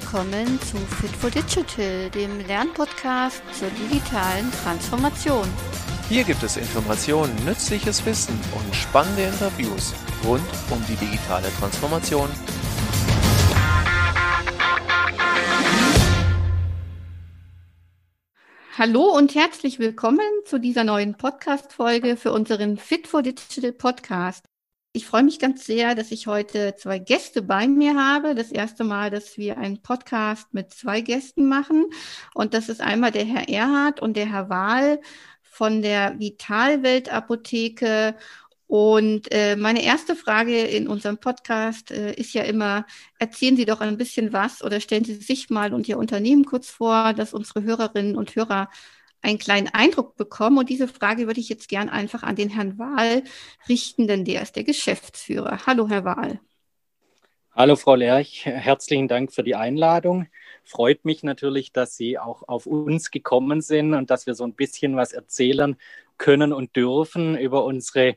willkommen zu Fit for Digital, dem Lernpodcast zur digitalen Transformation. Hier gibt es Informationen, nützliches Wissen und spannende Interviews rund um die digitale Transformation. Hallo und herzlich willkommen zu dieser neuen Podcast-Folge für unseren Fit for Digital Podcast. Ich freue mich ganz sehr, dass ich heute zwei Gäste bei mir habe. Das erste Mal, dass wir einen Podcast mit zwei Gästen machen. Und das ist einmal der Herr Erhard und der Herr Wahl von der Vitalwelt Apotheke. Und äh, meine erste Frage in unserem Podcast äh, ist ja immer, erzählen Sie doch ein bisschen was oder stellen Sie sich mal und Ihr Unternehmen kurz vor, dass unsere Hörerinnen und Hörer einen kleinen Eindruck bekommen. Und diese Frage würde ich jetzt gern einfach an den Herrn Wahl richten, denn der ist der Geschäftsführer. Hallo, Herr Wahl. Hallo, Frau Lerch. Herzlichen Dank für die Einladung. Freut mich natürlich, dass Sie auch auf uns gekommen sind und dass wir so ein bisschen was erzählen können und dürfen über unsere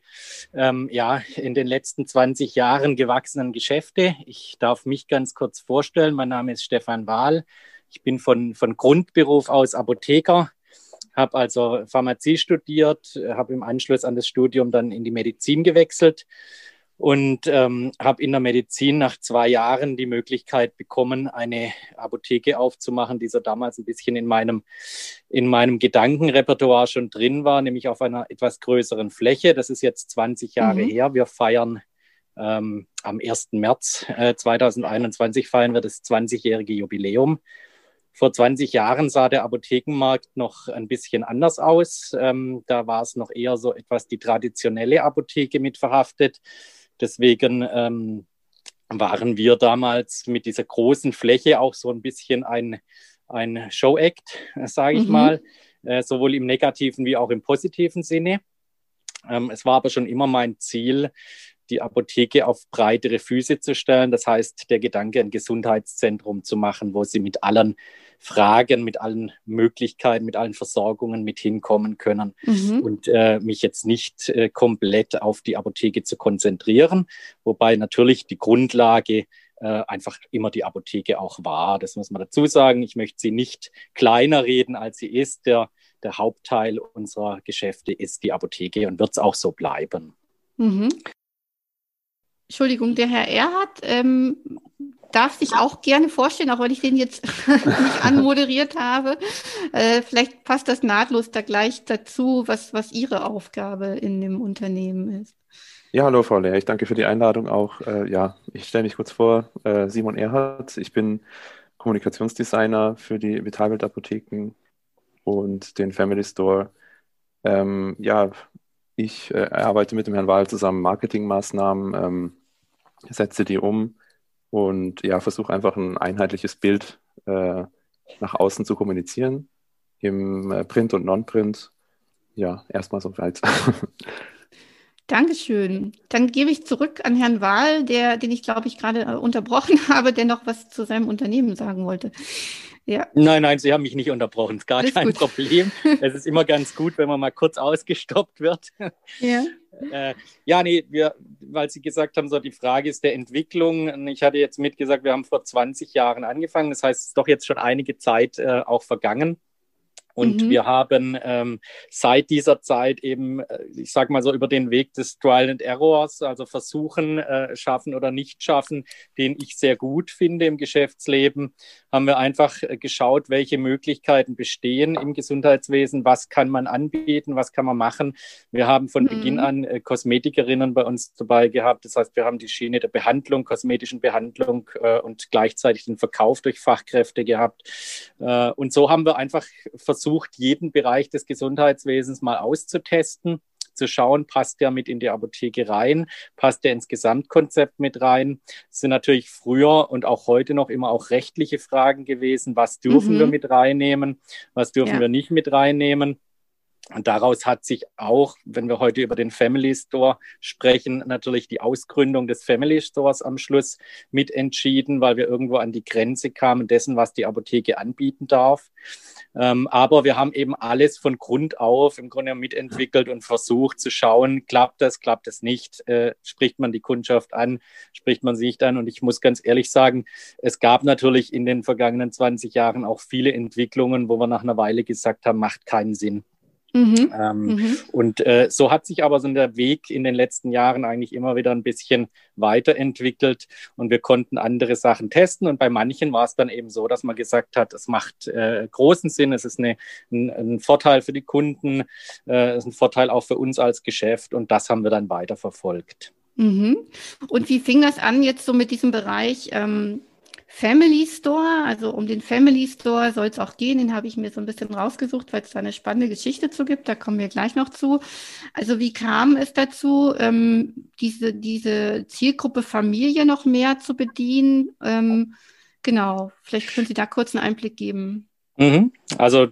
ähm, ja, in den letzten 20 Jahren gewachsenen Geschäfte. Ich darf mich ganz kurz vorstellen. Mein Name ist Stefan Wahl. Ich bin von, von Grundberuf aus Apotheker, habe also Pharmazie studiert, habe im Anschluss an das Studium dann in die Medizin gewechselt und ähm, habe in der Medizin nach zwei Jahren die Möglichkeit bekommen, eine Apotheke aufzumachen, die so damals ein bisschen in meinem, in meinem Gedankenrepertoire schon drin war, nämlich auf einer etwas größeren Fläche. Das ist jetzt 20 Jahre mhm. her. Wir feiern ähm, am 1. März äh, 2021 feiern wir das 20-jährige Jubiläum. Vor 20 Jahren sah der Apothekenmarkt noch ein bisschen anders aus. Ähm, da war es noch eher so etwas die traditionelle Apotheke mit verhaftet. Deswegen ähm, waren wir damals mit dieser großen Fläche auch so ein bisschen ein, ein Show-Act, sage ich mhm. mal, äh, sowohl im negativen wie auch im positiven Sinne. Ähm, es war aber schon immer mein Ziel, die Apotheke auf breitere Füße zu stellen. Das heißt, der Gedanke, ein Gesundheitszentrum zu machen, wo sie mit allen Fragen, mit allen Möglichkeiten, mit allen Versorgungen mit hinkommen können mhm. und äh, mich jetzt nicht äh, komplett auf die Apotheke zu konzentrieren, wobei natürlich die Grundlage äh, einfach immer die Apotheke auch war. Das muss man dazu sagen. Ich möchte sie nicht kleiner reden, als sie ist. Der, der Hauptteil unserer Geschäfte ist die Apotheke und wird es auch so bleiben. Mhm. Entschuldigung, der Herr Erhard ähm, darf sich auch gerne vorstellen, auch wenn ich den jetzt nicht anmoderiert habe. Äh, vielleicht passt das nahtlos da gleich dazu, was, was Ihre Aufgabe in dem Unternehmen ist. Ja, hallo Frau Lehr, ich danke für die Einladung auch. Äh, ja, ich stelle mich kurz vor, äh, Simon Erhard. Ich bin Kommunikationsdesigner für die Vitalwelt Apotheken und den Family Store. Ähm, ja, ich äh, arbeite mit dem Herrn Wahl zusammen Marketingmaßnahmen, ähm, setze die um und ja, versuche einfach ein einheitliches Bild äh, nach außen zu kommunizieren, im äh, Print und Non-Print. Ja, erstmal so weit. Dankeschön. Dann gebe ich zurück an Herrn Wahl, der, den ich glaube ich gerade äh, unterbrochen habe, der noch was zu seinem Unternehmen sagen wollte. Ja. Nein, nein, Sie haben mich nicht unterbrochen. Ist gar Alles kein gut. Problem. Es ist immer ganz gut, wenn man mal kurz ausgestoppt wird. Ja. Äh, ja, nee, wir, weil Sie gesagt haben, so die Frage ist der Entwicklung. Ich hatte jetzt mitgesagt, wir haben vor 20 Jahren angefangen. Das heißt, es ist doch jetzt schon einige Zeit äh, auch vergangen. Und mhm. wir haben ähm, seit dieser Zeit eben, äh, ich sage mal so, über den Weg des Trial and Errors, also versuchen, äh, schaffen oder nicht schaffen, den ich sehr gut finde im Geschäftsleben, haben wir einfach äh, geschaut, welche Möglichkeiten bestehen im Gesundheitswesen, was kann man anbieten, was kann man machen. Wir haben von mhm. Beginn an äh, Kosmetikerinnen bei uns dabei gehabt. Das heißt, wir haben die Schiene der Behandlung, kosmetischen Behandlung äh, und gleichzeitig den Verkauf durch Fachkräfte gehabt. Und so haben wir einfach versucht, versucht, jeden Bereich des Gesundheitswesens mal auszutesten, zu schauen, passt der mit in die Apotheke rein, passt der ins Gesamtkonzept mit rein. Es sind natürlich früher und auch heute noch immer auch rechtliche Fragen gewesen. Was dürfen mhm. wir mit reinnehmen? Was dürfen ja. wir nicht mit reinnehmen? Und daraus hat sich auch, wenn wir heute über den Family Store sprechen, natürlich die Ausgründung des Family Stores am Schluss mit entschieden, weil wir irgendwo an die Grenze kamen dessen, was die Apotheke anbieten darf. Ähm, aber wir haben eben alles von Grund auf im Grunde mitentwickelt und versucht zu schauen, klappt das, klappt es nicht, äh, spricht man die Kundschaft an, spricht man sie nicht an. Und ich muss ganz ehrlich sagen, es gab natürlich in den vergangenen 20 Jahren auch viele Entwicklungen, wo wir nach einer Weile gesagt haben, macht keinen Sinn. Mhm. Ähm, mhm. Und äh, so hat sich aber so der Weg in den letzten Jahren eigentlich immer wieder ein bisschen weiterentwickelt und wir konnten andere Sachen testen. Und bei manchen war es dann eben so, dass man gesagt hat, es macht äh, großen Sinn, es ist eine, ein, ein, Vorteil für die Kunden, äh, es ist ein Vorteil auch für uns als Geschäft und das haben wir dann weiterverfolgt. Mhm. Und wie fing das an jetzt so mit diesem Bereich? Ähm Family Store. Also um den Family Store soll es auch gehen. Den habe ich mir so ein bisschen rausgesucht, weil es da eine spannende Geschichte zu gibt. Da kommen wir gleich noch zu. Also wie kam es dazu, ähm, diese, diese Zielgruppe Familie noch mehr zu bedienen? Ähm, genau, vielleicht können Sie da kurz einen Einblick geben. Mhm. Also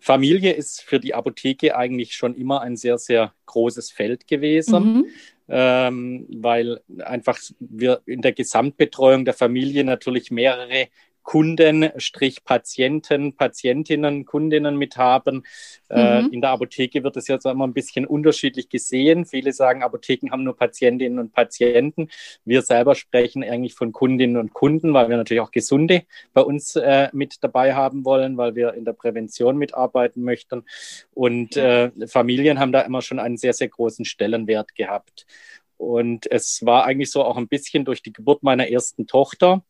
Familie ist für die Apotheke eigentlich schon immer ein sehr, sehr großes Feld gewesen. Mhm ähm, weil einfach wir in der Gesamtbetreuung der Familie natürlich mehrere Kunden, Strich Patienten, Patientinnen, Kundinnen mit haben. Äh, mhm. In der Apotheke wird es jetzt immer ein bisschen unterschiedlich gesehen. Viele sagen, Apotheken haben nur Patientinnen und Patienten. Wir selber sprechen eigentlich von Kundinnen und Kunden, weil wir natürlich auch Gesunde bei uns äh, mit dabei haben wollen, weil wir in der Prävention mitarbeiten möchten. Und äh, Familien haben da immer schon einen sehr, sehr großen Stellenwert gehabt. Und es war eigentlich so auch ein bisschen durch die Geburt meiner ersten Tochter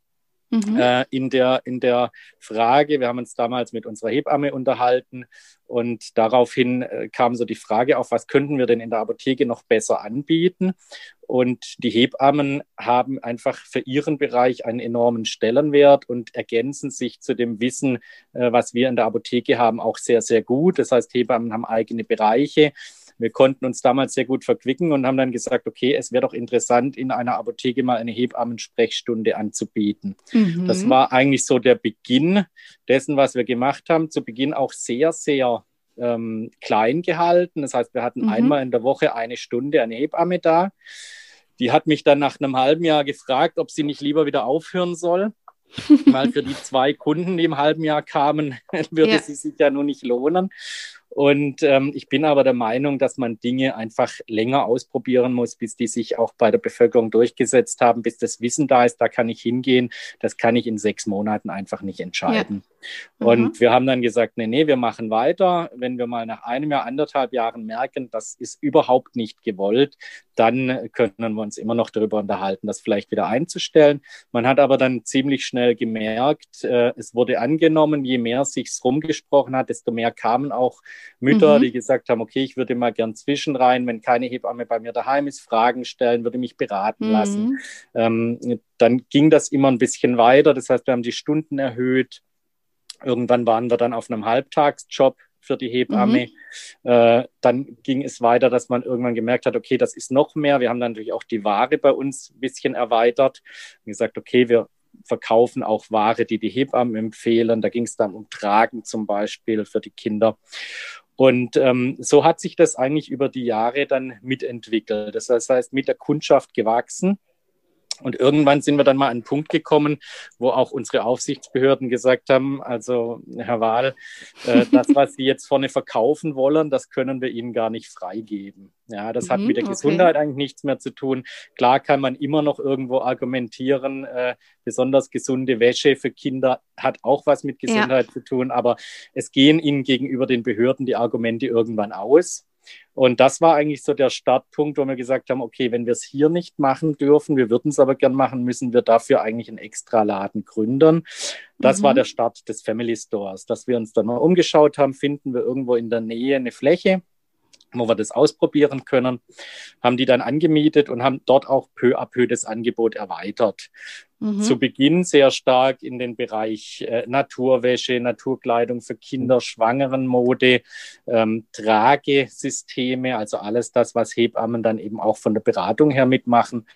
Mhm. Äh, in, der, in der Frage, wir haben uns damals mit unserer Hebamme unterhalten und daraufhin äh, kam so die Frage auf, was könnten wir denn in der Apotheke noch besser anbieten? Und die Hebammen haben einfach für ihren Bereich einen enormen Stellenwert und ergänzen sich zu dem Wissen, äh, was wir in der Apotheke haben, auch sehr, sehr gut. Das heißt, Hebammen haben eigene Bereiche wir konnten uns damals sehr gut verquicken und haben dann gesagt, okay, es wäre doch interessant, in einer Apotheke mal eine Hebammensprechstunde anzubieten. Mhm. Das war eigentlich so der Beginn dessen, was wir gemacht haben. Zu Beginn auch sehr, sehr ähm, klein gehalten. Das heißt, wir hatten mhm. einmal in der Woche eine Stunde eine Hebamme da. Die hat mich dann nach einem halben Jahr gefragt, ob sie nicht lieber wieder aufhören soll. weil für die zwei Kunden, die im halben Jahr kamen, würde ja. sie sich ja nur nicht lohnen. Und ähm, ich bin aber der Meinung, dass man Dinge einfach länger ausprobieren muss, bis die sich auch bei der Bevölkerung durchgesetzt haben, bis das Wissen da ist, da kann ich hingehen. Das kann ich in sechs Monaten einfach nicht entscheiden. Ja. Und mhm. wir haben dann gesagt, nee, nee, wir machen weiter. Wenn wir mal nach einem Jahr, anderthalb Jahren merken, das ist überhaupt nicht gewollt, dann können wir uns immer noch darüber unterhalten, das vielleicht wieder einzustellen. Man hat aber dann ziemlich schnell gemerkt, äh, es wurde angenommen, je mehr sich's rumgesprochen hat, desto mehr kamen auch Mütter, mhm. die gesagt haben, okay, ich würde mal gern zwischenrein, wenn keine Hebamme bei mir daheim ist, Fragen stellen, würde mich beraten mhm. lassen. Ähm, dann ging das immer ein bisschen weiter. Das heißt, wir haben die Stunden erhöht. Irgendwann waren wir dann auf einem Halbtagsjob für die Hebamme. Mhm. Äh, dann ging es weiter, dass man irgendwann gemerkt hat, okay, das ist noch mehr. Wir haben dann natürlich auch die Ware bei uns ein bisschen erweitert und gesagt, okay, wir verkaufen auch Ware, die die Hebammen empfehlen. Da ging es dann um Tragen zum Beispiel für die Kinder. Und ähm, so hat sich das eigentlich über die Jahre dann mitentwickelt. Das heißt, mit der Kundschaft gewachsen. Und irgendwann sind wir dann mal an einen Punkt gekommen, wo auch unsere Aufsichtsbehörden gesagt haben, also Herr Wahl, äh, das, was Sie jetzt vorne verkaufen wollen, das können wir Ihnen gar nicht freigeben. Ja, das mhm, hat mit der okay. Gesundheit eigentlich nichts mehr zu tun. Klar kann man immer noch irgendwo argumentieren, äh, besonders gesunde Wäsche für Kinder hat auch was mit Gesundheit ja. zu tun, aber es gehen Ihnen gegenüber den Behörden die Argumente irgendwann aus. Und das war eigentlich so der Startpunkt, wo wir gesagt haben, okay, wenn wir es hier nicht machen dürfen, wir würden es aber gern machen, müssen wir dafür eigentlich einen Extraladen gründen. Das mhm. war der Start des Family Stores, dass wir uns dann mal umgeschaut haben, finden wir irgendwo in der Nähe eine Fläche, wo wir das ausprobieren können, haben die dann angemietet und haben dort auch peu à peu das Angebot erweitert. Mhm. Zu Beginn sehr stark in den Bereich äh, Naturwäsche, Naturkleidung für Kinder, Schwangerenmode, ähm, Tragesysteme, also alles das, was Hebammen dann eben auch von der Beratung her mitmachen.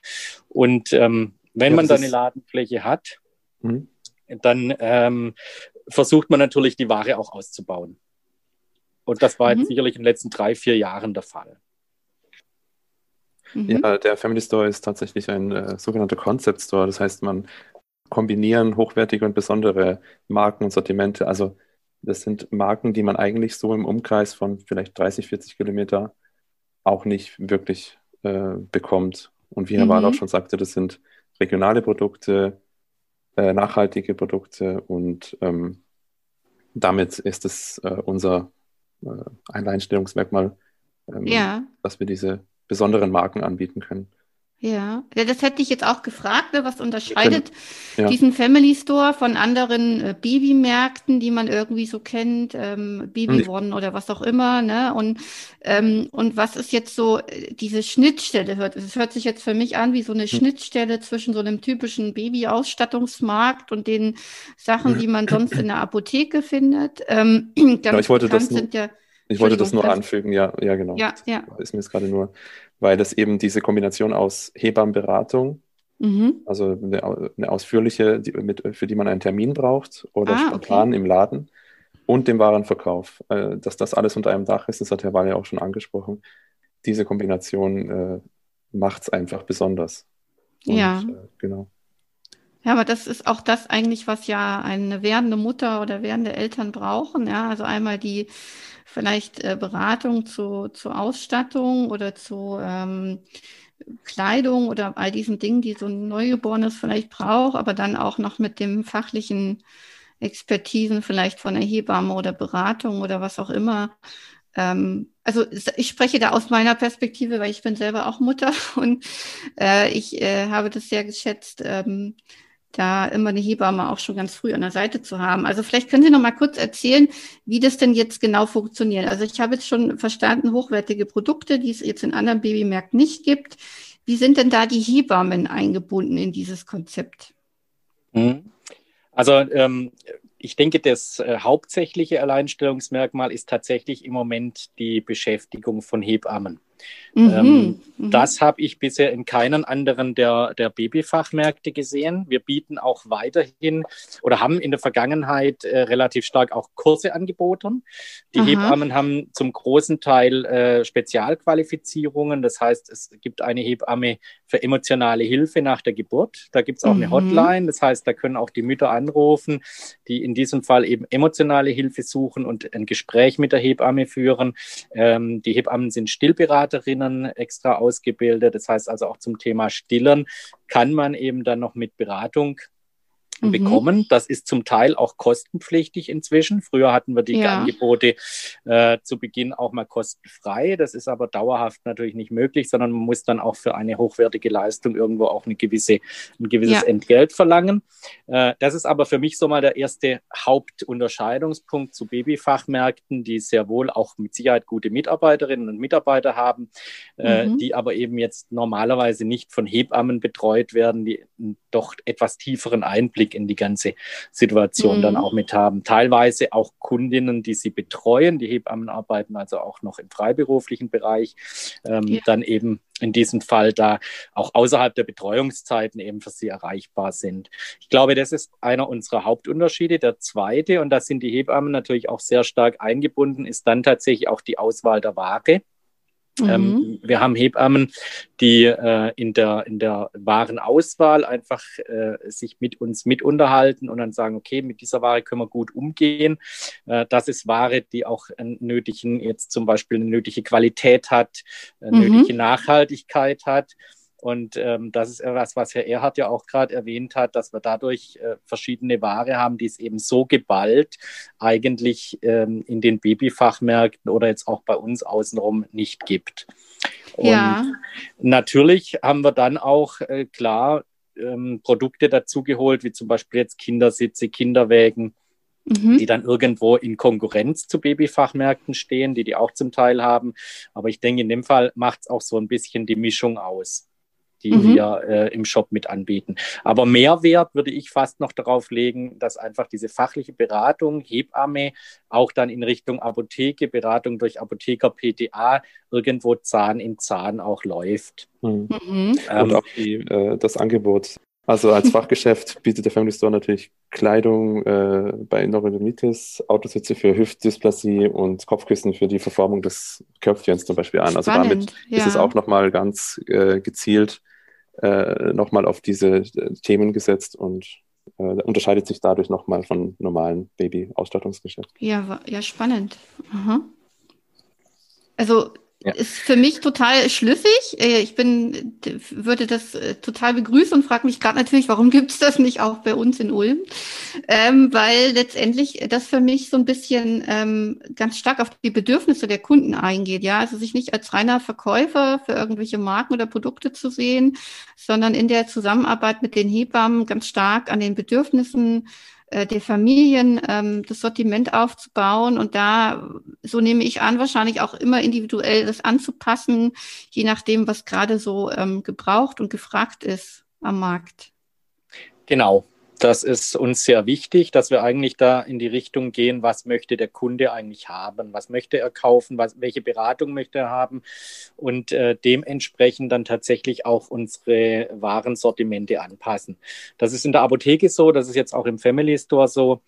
Und ähm, wenn ja, man dann eine Ladenfläche hat, mhm. dann ähm, versucht man natürlich die Ware auch auszubauen. Und das war mhm. jetzt sicherlich in den letzten drei, vier Jahren der Fall. Mhm. Ja, der Family Store ist tatsächlich ein äh, sogenannter Concept Store. Das heißt, man kombinieren hochwertige und besondere Marken und Sortimente. Also das sind Marken, die man eigentlich so im Umkreis von vielleicht 30, 40 Kilometer auch nicht wirklich äh, bekommt. Und wie Herr mhm. Wahl auch schon sagte, das sind regionale Produkte, äh, nachhaltige Produkte und ähm, damit ist es äh, unser äh, Alleinstellungsmerkmal, ähm, ja. dass wir diese besonderen Marken anbieten können. Ja, das hätte ich jetzt auch gefragt, ne? was unterscheidet ja. diesen Family Store von anderen äh, Babymärkten, die man irgendwie so kennt, ähm, Baby One oder was auch immer, ne? Und, ähm, und was ist jetzt so äh, diese Schnittstelle? Hört, es hört sich jetzt für mich an wie so eine hm. Schnittstelle zwischen so einem typischen Baby-Ausstattungsmarkt und den Sachen, die man sonst in der Apotheke findet. Ähm, ja, ich wollte das nur, ja, ich wollte das nur anfügen, ja, ja, genau. Ja, ja. Ist mir jetzt gerade nur weil das eben diese Kombination aus Hebammenberatung, mhm. also eine, eine ausführliche, die, mit, für die man einen Termin braucht oder ah, spontan okay. im Laden und dem Warenverkauf, äh, dass das alles unter einem Dach ist, das hat Herr Walle auch schon angesprochen. Diese Kombination äh, macht es einfach besonders. Und, ja. Äh, genau. Ja, aber das ist auch das eigentlich, was ja eine werdende Mutter oder werdende Eltern brauchen. Ja, also einmal die vielleicht äh, Beratung zu, zu Ausstattung oder zu ähm, Kleidung oder all diesen Dingen, die so ein Neugeborenes vielleicht braucht, aber dann auch noch mit dem fachlichen Expertisen vielleicht von der Hebamme oder Beratung oder was auch immer. Ähm, also ich spreche da aus meiner Perspektive, weil ich bin selber auch Mutter und äh, ich äh, habe das sehr geschätzt, ähm, da immer eine Hebamme auch schon ganz früh an der Seite zu haben. Also vielleicht können Sie noch mal kurz erzählen, wie das denn jetzt genau funktioniert. Also ich habe jetzt schon verstanden, hochwertige Produkte, die es jetzt in anderen Babymärkten nicht gibt. Wie sind denn da die Hebammen eingebunden in dieses Konzept? Mhm. Also ähm, ich denke, das äh, hauptsächliche Alleinstellungsmerkmal ist tatsächlich im Moment die Beschäftigung von Hebammen. Mhm, ähm, mhm. Das habe ich bisher in keinen anderen der, der Babyfachmärkte gesehen. Wir bieten auch weiterhin oder haben in der Vergangenheit äh, relativ stark auch Kurse angeboten. Die Aha. Hebammen haben zum großen Teil äh, Spezialqualifizierungen. Das heißt, es gibt eine Hebamme für emotionale Hilfe nach der Geburt. Da gibt es auch mhm. eine Hotline. Das heißt, da können auch die Mütter anrufen, die in diesem Fall eben emotionale Hilfe suchen und ein Gespräch mit der Hebamme führen. Ähm, die Hebammen sind Stillberater Stillberaterinnen extra ausgebildet. Das heißt also auch zum Thema Stillen kann man eben dann noch mit Beratung mhm. bekommen. Das ist zum Teil auch kostenpflichtig inzwischen. Früher hatten wir die ja. Angebote äh, zu Beginn auch mal kostenfrei. Das ist aber dauerhaft natürlich nicht möglich, sondern man muss dann auch für eine hochwertige Leistung irgendwo auch eine gewisse, ein gewisses ja. Entgelt verlangen. Äh, das ist aber für mich so mal der erste Hauptunterscheidungspunkt zu Babyfachmärkten, die sehr wohl auch mit Sicherheit gute Mitarbeiterinnen und Mitarbeiter haben, äh, mhm. die aber eben jetzt normalerweise nicht von Hebammen betreut werden, die einen doch etwas tieferen Einblick Einblick in die ganze Situation mhm. dann auch mit haben. Teilweise auch Kundinnen, die sie betreuen. Die Hebammen arbeiten also auch noch im freiberuflichen Bereich. Ähm, ja. Dann eben in diesem Fall da auch außerhalb der Betreuungszeiten eben für sie erreichbar sind. Ich glaube, das ist einer unserer Hauptunterschiede. Der zweite, und da sind die Hebammen natürlich auch sehr stark eingebunden, ist dann tatsächlich auch die Auswahl der Ware. Ähm, mhm. wir haben Hebammen, die äh, in, der, in der Warenauswahl einfach äh, sich mit uns mit unterhalten und dann sagen, okay, mit dieser Ware können wir gut umgehen. Äh, das ist Ware, die auch einen nötigen, jetzt zum Beispiel eine nötige Qualität hat, eine mhm. nötige Nachhaltigkeit hat. Und ähm, das ist etwas, was Herr Erhard ja auch gerade erwähnt hat, dass wir dadurch äh, verschiedene Ware haben, die es eben so geballt eigentlich ähm, in den Babyfachmärkten oder jetzt auch bei uns außenrum nicht gibt. Und ja. natürlich haben wir dann auch äh, klar ähm, Produkte dazugeholt, wie zum Beispiel jetzt Kindersitze, Kinderwägen, Mhm. die dann irgendwo in Konkurrenz zu Babyfachmärkten stehen, die die auch zum Teil haben. Aber ich denke, in dem Fall macht es auch so ein bisschen die Mischung aus die mhm. wir äh, im Shop mit anbieten. Aber Mehrwert würde ich fast noch darauf legen, dass einfach diese fachliche Beratung, Hebamme, auch dann in Richtung Apotheke, Beratung durch Apotheker PTA, irgendwo Zahn in Zahn auch läuft. Mhm. Mhm. Ähm, Und auch die, äh, das Angebot Also als Fachgeschäft bietet der Family Store natürlich Kleidung äh, bei Neurodermitis, Autositze für Hüftdysplasie und Kopfkissen für die Verformung des Köpfchens zum Beispiel an. Also damit ja. ist es auch nochmal ganz äh, gezielt äh, nochmal auf diese äh, Themen gesetzt und äh, unterscheidet sich dadurch nochmal von normalen Baby-Ausstattungsgeschäften. Ja, ja, spannend. Aha. Also Ist für mich total schlüssig. Äh, ich bin, würde das äh, total begrüßen und frage mich gerade natürlich, warum gibt es das nicht auch bei uns in Ulm? Ähm, weil letztendlich das für mich so ein bisschen ähm, ganz stark auf die Bedürfnisse der Kunden eingeht. Ja, also sich nicht als reiner Verkäufer für irgendwelche Marken oder Produkte zu sehen, sondern in der Zusammenarbeit mit den Hebammen ganz stark an den Bedürfnissen äh, der Familien ähm, das Sortiment aufzubauen und da, so nehme ich an, wahrscheinlich auch immer individuell das anzupassen, je nachdem, was gerade so ähm, gebraucht und gefragt ist am Markt. Genau, das ist uns sehr wichtig, dass wir eigentlich da in die Richtung gehen, was möchte der Kunde eigentlich haben, was möchte er kaufen, was, welche Beratung möchte er haben und äh, dementsprechend dann tatsächlich auch unsere Warensortimente anpassen. Das ist in der Apotheke so, das ist jetzt auch im Family Store so.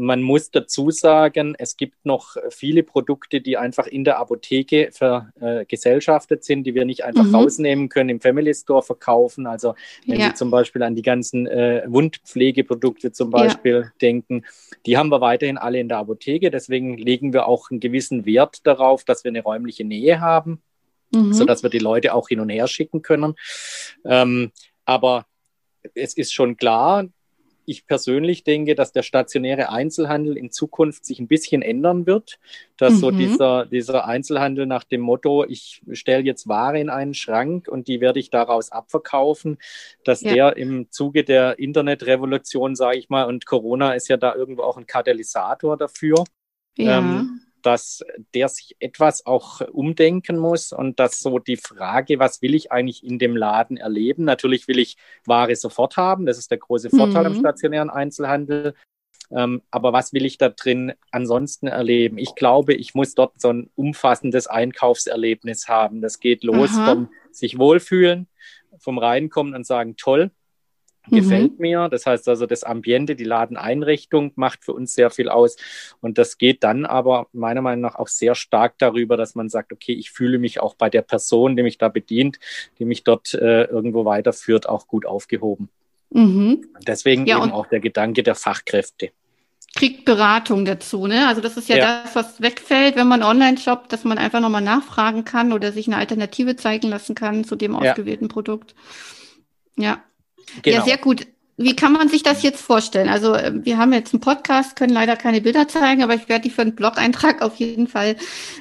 Man muss dazu sagen, es gibt noch viele Produkte, die einfach in der Apotheke vergesellschaftet äh, sind, die wir nicht einfach mhm. rausnehmen können, im Family Store verkaufen. Also wenn ja. Sie zum Beispiel an die ganzen äh, Wundpflegeprodukte zum Beispiel ja. denken, die haben wir weiterhin alle in der Apotheke. Deswegen legen wir auch einen gewissen Wert darauf, dass wir eine räumliche Nähe haben, mhm. sodass wir die Leute auch hin und her schicken können. Ähm, aber es ist schon klar, ich persönlich denke, dass der stationäre Einzelhandel in Zukunft sich ein bisschen ändern wird. Dass mhm. so dieser, dieser Einzelhandel nach dem Motto, ich stelle jetzt Ware in einen Schrank und die werde ich daraus abverkaufen, dass ja. der im Zuge der Internetrevolution, sage ich mal, und Corona ist ja da irgendwo auch ein Katalysator dafür. Ja. Ähm, dass der sich etwas auch umdenken muss und dass so die Frage, was will ich eigentlich in dem Laden erleben? Natürlich will ich Ware sofort haben, das ist der große Vorteil mhm. am stationären Einzelhandel. Ähm, aber was will ich da drin ansonsten erleben? Ich glaube, ich muss dort so ein umfassendes Einkaufserlebnis haben. Das geht los Aha. vom sich wohlfühlen, vom Reinkommen und sagen, toll, gefällt mhm. mir. Das heißt also, das Ambiente, die Ladeneinrichtung macht für uns sehr viel aus. Und das geht dann aber meiner Meinung nach auch sehr stark darüber, dass man sagt, okay, ich fühle mich auch bei der Person, die mich da bedient, die mich dort äh, irgendwo weiterführt, auch gut aufgehoben. Mhm. Deswegen ja, eben auch der Gedanke der Fachkräfte kriegt Beratung dazu. Ne? Also das ist ja, ja, das, was wegfällt, wenn man online shoppt, dass man einfach nochmal nachfragen kann oder sich eine Alternative zeigen lassen kann zu dem ausgewählten ja. Produkt. Ja. Genau. Ja, sehr gut. Wie kann man sich das jetzt vorstellen? Also äh, wir haben jetzt einen Podcast, können leider keine Bilder zeigen, aber ich werde die für einen Blog-Eintrag auf jeden Fall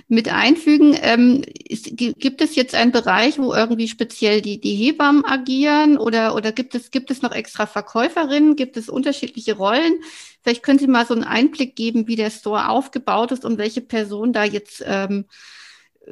mit einfügen. Ähm, ist, gibt es jetzt einen Bereich, wo irgendwie speziell die, die Hebammen agieren oder, oder gibt, es, gibt es noch extra Verkäuferinnen? Gibt es unterschiedliche Rollen? Vielleicht können Sie mal so einen Einblick geben, wie der Store aufgebaut ist und welche Personen da jetzt ähm,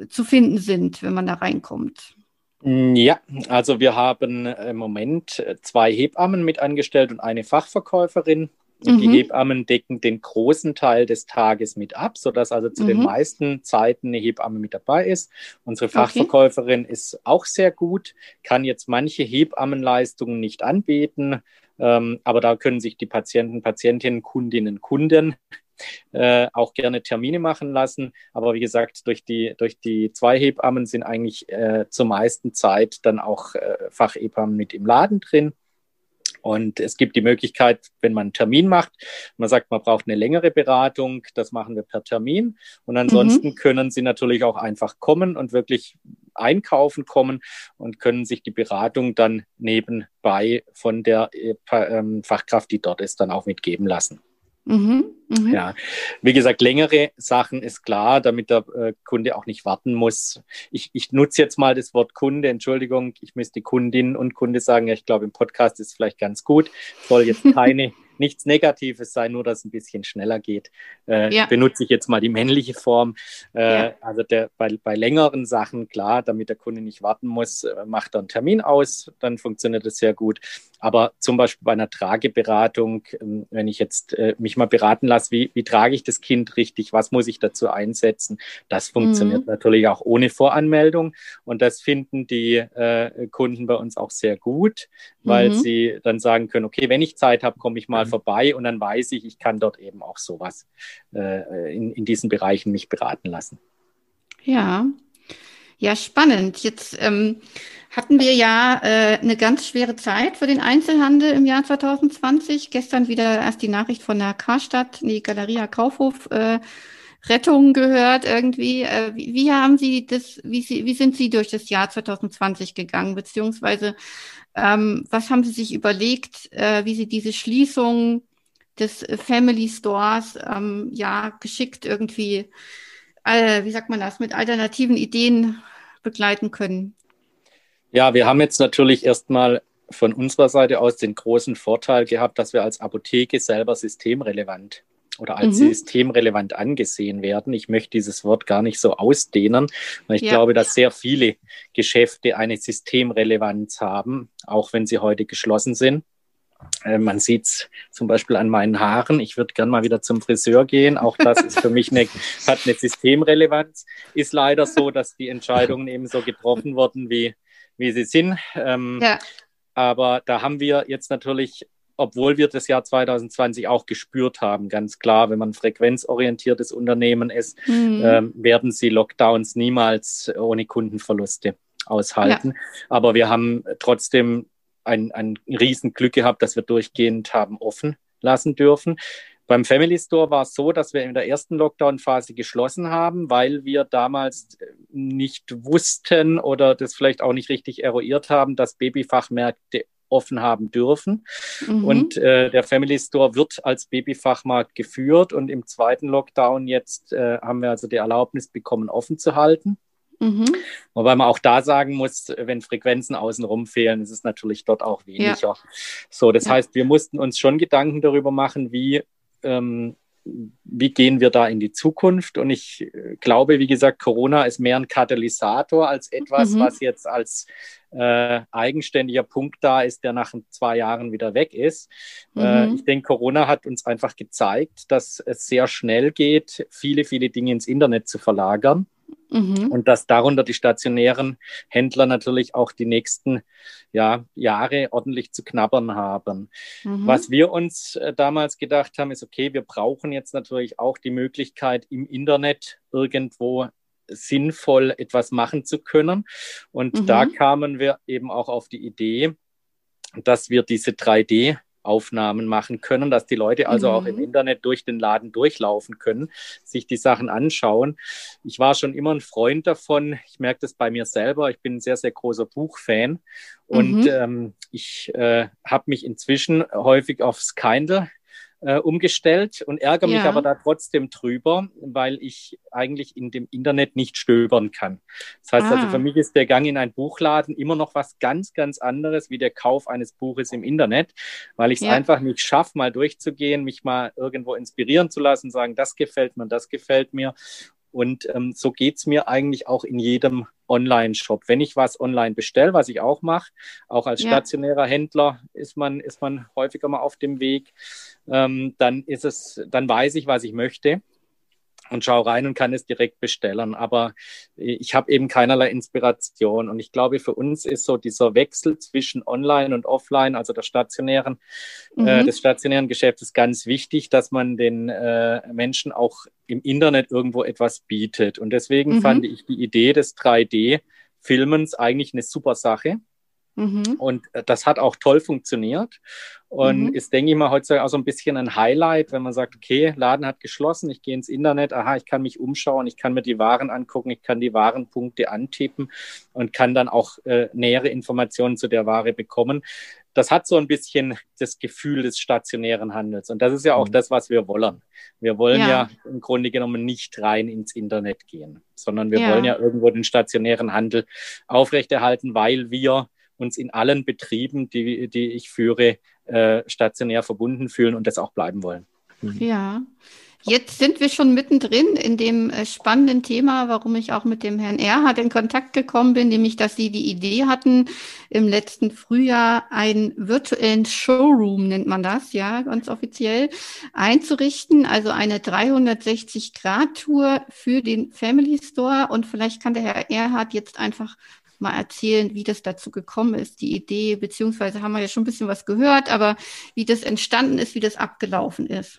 zu finden sind, wenn man da reinkommt. Mm, ja, also wir haben im Moment zwei Hebammen mit angestellt und eine Fachverkäuferin. Mhm. Die Hebammen decken den großen Teil des Tages mit ab, sodass also zu mhm. den meisten Zeiten eine Hebamme mit dabei ist. Unsere Fachverkäuferin okay. ist auch sehr gut, kann jetzt manche Hebammenleistungen nicht anbieten, ähm, aber da können sich die Patienten, Patientinnen, Kundinnen, Kunden äh, auch gerne Termine machen lassen. Aber wie gesagt, durch die, durch die zwei Hebammen sind eigentlich äh, zur meisten Zeit dann auch äh, Fachhebammen mit im Laden drin. Und es gibt die Möglichkeit, wenn man einen Termin macht, man sagt, man braucht eine längere Beratung, das machen wir per Termin. Und ansonsten mhm. können Sie natürlich auch einfach kommen und wirklich einkaufen kommen und können sich die Beratung dann nebenbei von der äh, ähm, Fachkraft, die dort ist, dann auch mitgeben lassen. Mhm, mh. Ja, wie gesagt, längere Sachen ist klar, damit der äh, Kunde auch nicht warten muss. Ich, ich nutze jetzt mal das Wort Kunde, Entschuldigung, ich müsste Kundin und Kunde sagen, ja, ich glaube, im Podcast ist es vielleicht ganz gut. Soll jetzt keine nichts Negatives sein, nur dass es ein bisschen schneller geht. Äh, ja. Benutze ich jetzt mal die männliche Form. Äh, ja. Also der, bei, bei längeren Sachen, klar, damit der Kunde nicht warten muss, äh, macht er einen Termin aus, dann funktioniert das sehr gut. Aber zum Beispiel bei einer Trageberatung, ähm, wenn ich jetzt äh, mich mal beraten lasse, wie, wie trage ich das Kind richtig, was muss ich dazu einsetzen, das funktioniert mhm. natürlich auch ohne Voranmeldung. Und das finden die äh, Kunden bei uns auch sehr gut, weil mhm. sie dann sagen können, okay, wenn ich Zeit habe, komme ich mal mhm. vorbei und dann weiß ich, ich kann dort eben auch sowas äh, in, in diesen Bereichen mich beraten lassen. Ja, ja, spannend. Jetzt ähm, hatten wir ja äh, eine ganz schwere Zeit für den Einzelhandel im Jahr 2020. Gestern wieder erst die Nachricht von der Karstadt, die Galeria Kaufhof äh, Rettung gehört irgendwie. Äh, wie, wie, haben Sie das, wie, Sie, wie sind Sie durch das Jahr 2020 gegangen, beziehungsweise ähm, was haben Sie sich überlegt, äh, wie Sie diese Schließung des Family Stores ähm, ja geschickt irgendwie, äh, wie sagt man das, mit alternativen Ideen begleiten können? Ja, wir haben jetzt natürlich erstmal von unserer Seite aus den großen Vorteil gehabt, dass wir als Apotheke selber systemrelevant oder als mhm. systemrelevant angesehen werden. Ich möchte dieses Wort gar nicht so ausdehnen, weil ich ja. glaube, dass sehr viele Geschäfte eine Systemrelevanz haben, auch wenn sie heute geschlossen sind. Äh, man sieht es zum Beispiel an meinen Haaren. Ich würde gern mal wieder zum Friseur gehen. Auch das ist für mich eine, hat eine Systemrelevanz. Ist leider so, dass die Entscheidungen eben so getroffen wurden, wie wie sie sind. Ähm, ja. Aber da haben wir jetzt natürlich, obwohl wir das Jahr 2020 auch gespürt haben, ganz klar, wenn man frequenzorientiertes Unternehmen ist, mhm. ähm, werden sie Lockdowns niemals ohne Kundenverluste aushalten. Ja. Aber wir haben trotzdem ein, ein Riesenglück gehabt, dass wir durchgehend haben offen lassen dürfen. Beim Family Store war es so, dass wir in der ersten Lockdown-Phase geschlossen haben, weil wir damals nicht wussten oder das vielleicht auch nicht richtig eruiert haben, dass Babyfachmärkte offen haben dürfen. Mhm. Und äh, der Family Store wird als Babyfachmarkt geführt. Und im zweiten Lockdown jetzt äh, haben wir also die Erlaubnis bekommen, offen zu halten. Mhm. Wobei man auch da sagen muss, wenn Frequenzen außenrum fehlen, ist es natürlich dort auch weniger. Ja. So, das ja. heißt, wir mussten uns schon Gedanken darüber machen, wie ähm, wie gehen wir da in die Zukunft? Und ich äh, glaube, wie gesagt, Corona ist mehr ein Katalysator als etwas, mhm. was jetzt als äh, eigenständiger Punkt da ist, der nach zwei Jahren wieder weg ist. Äh, mhm. Äh, ich denke, Corona hat uns einfach gezeigt, dass es sehr schnell geht, viele, viele Dinge ins Internet zu verlagern. Mhm. Und dass darunter die stationären Händler natürlich auch die nächsten ja, Jahre ordentlich zu knabbern haben. Mhm. Was wir uns äh, damals gedacht haben, ist, okay, wir brauchen jetzt natürlich auch die Möglichkeit, im Internet irgendwo sinnvoll etwas machen zu können. Und mhm. da kamen wir eben auch auf die Idee, dass wir diese 3D Aufnahmen machen können, dass die Leute also mhm. auch im mhm. Internet durch den Laden durchlaufen können, sich die Sachen anschauen. Ich war schon immer ein Freund davon. Ich merke das bei mir selber. Ich bin ein sehr, sehr großer Buchfan und mhm. ähm, ich äh, habe mich inzwischen häufig aufs Kindle äh, umgestellt und ärgere ja. mich aber da trotzdem drüber, weil ich eigentlich in dem Internet nicht stöbern kann. Das heißt also, ah. also, für mich ist der Gang in einen Buchladen immer noch was ganz, ganz anderes wie der Kauf eines Buches im Internet, weil ich es ja. einfach nicht schaffe, mal durchzugehen, mich mal irgendwo inspirieren zu lassen, sagen, das gefällt mir, das gefällt mir. Und ähm, so geht's mir eigentlich auch in jedem Online-Shop. Wenn ich was online bestelle, was ich auch mache, auch als ja. stationärer Händler ist man, ist man häufiger mal auf dem Weg, ähm, dann ist es, dann weiß ich, was ich möchte und schaue rein und kann es direkt bestellen. Aber ich habe eben keinerlei Inspiration. Und ich glaube, für uns ist so dieser Wechsel zwischen Online und Offline, also der stationären, äh, mhm. äh, des stationären Geschäftes, ganz wichtig, dass man den äh, Menschen auch im Internet irgendwo etwas bietet. Und deswegen mhm. fand ich die Idee des 3D-Filmens eigentlich eine super Sache. Mhm. Und äh, das hat auch toll funktioniert. Und mhm. ist, denke ich mal, heutzutage auch so ein bisschen ein Highlight, wenn man sagt, okay, Laden hat geschlossen, ich gehe ins Internet, aha, ich kann mich umschauen, ich kann mir die Waren angucken, ich kann die Warenpunkte antippen und kann dann auch äh, nähere Informationen zu der Ware bekommen. Das hat so ein bisschen das Gefühl des stationären Handels. Und das ist ja auch mhm. das, was wir wollen. Wir wollen ja. ja. im Grunde genommen nicht rein ins Internet gehen, sondern wir ja. wollen ja irgendwo den stationären Handel aufrechterhalten, weil wir uns in allen Betrieben, die, die ich führe, äh, stationär verbunden fühlen und das auch bleiben wollen. Mhm. Ja. Jetzt sind wir schon mittendrin in dem äh, spannenden Thema, warum ich auch mit dem Herrn Erhard in Kontakt gekommen bin, nämlich, dass Sie die Idee hatten, im letzten Frühjahr einen virtuellen Showroom, nennt man das, ja, ganz offiziell, einzurichten. Also eine 360-Grad-Tour für den Family Store. Und vielleicht kann der Herr Erhard jetzt einfach mal erzählen, wie das dazu gekommen ist, die Idee, beziehungsweise haben wir ja schon ein bisschen was gehört, aber wie das entstanden ist, wie das abgelaufen ist.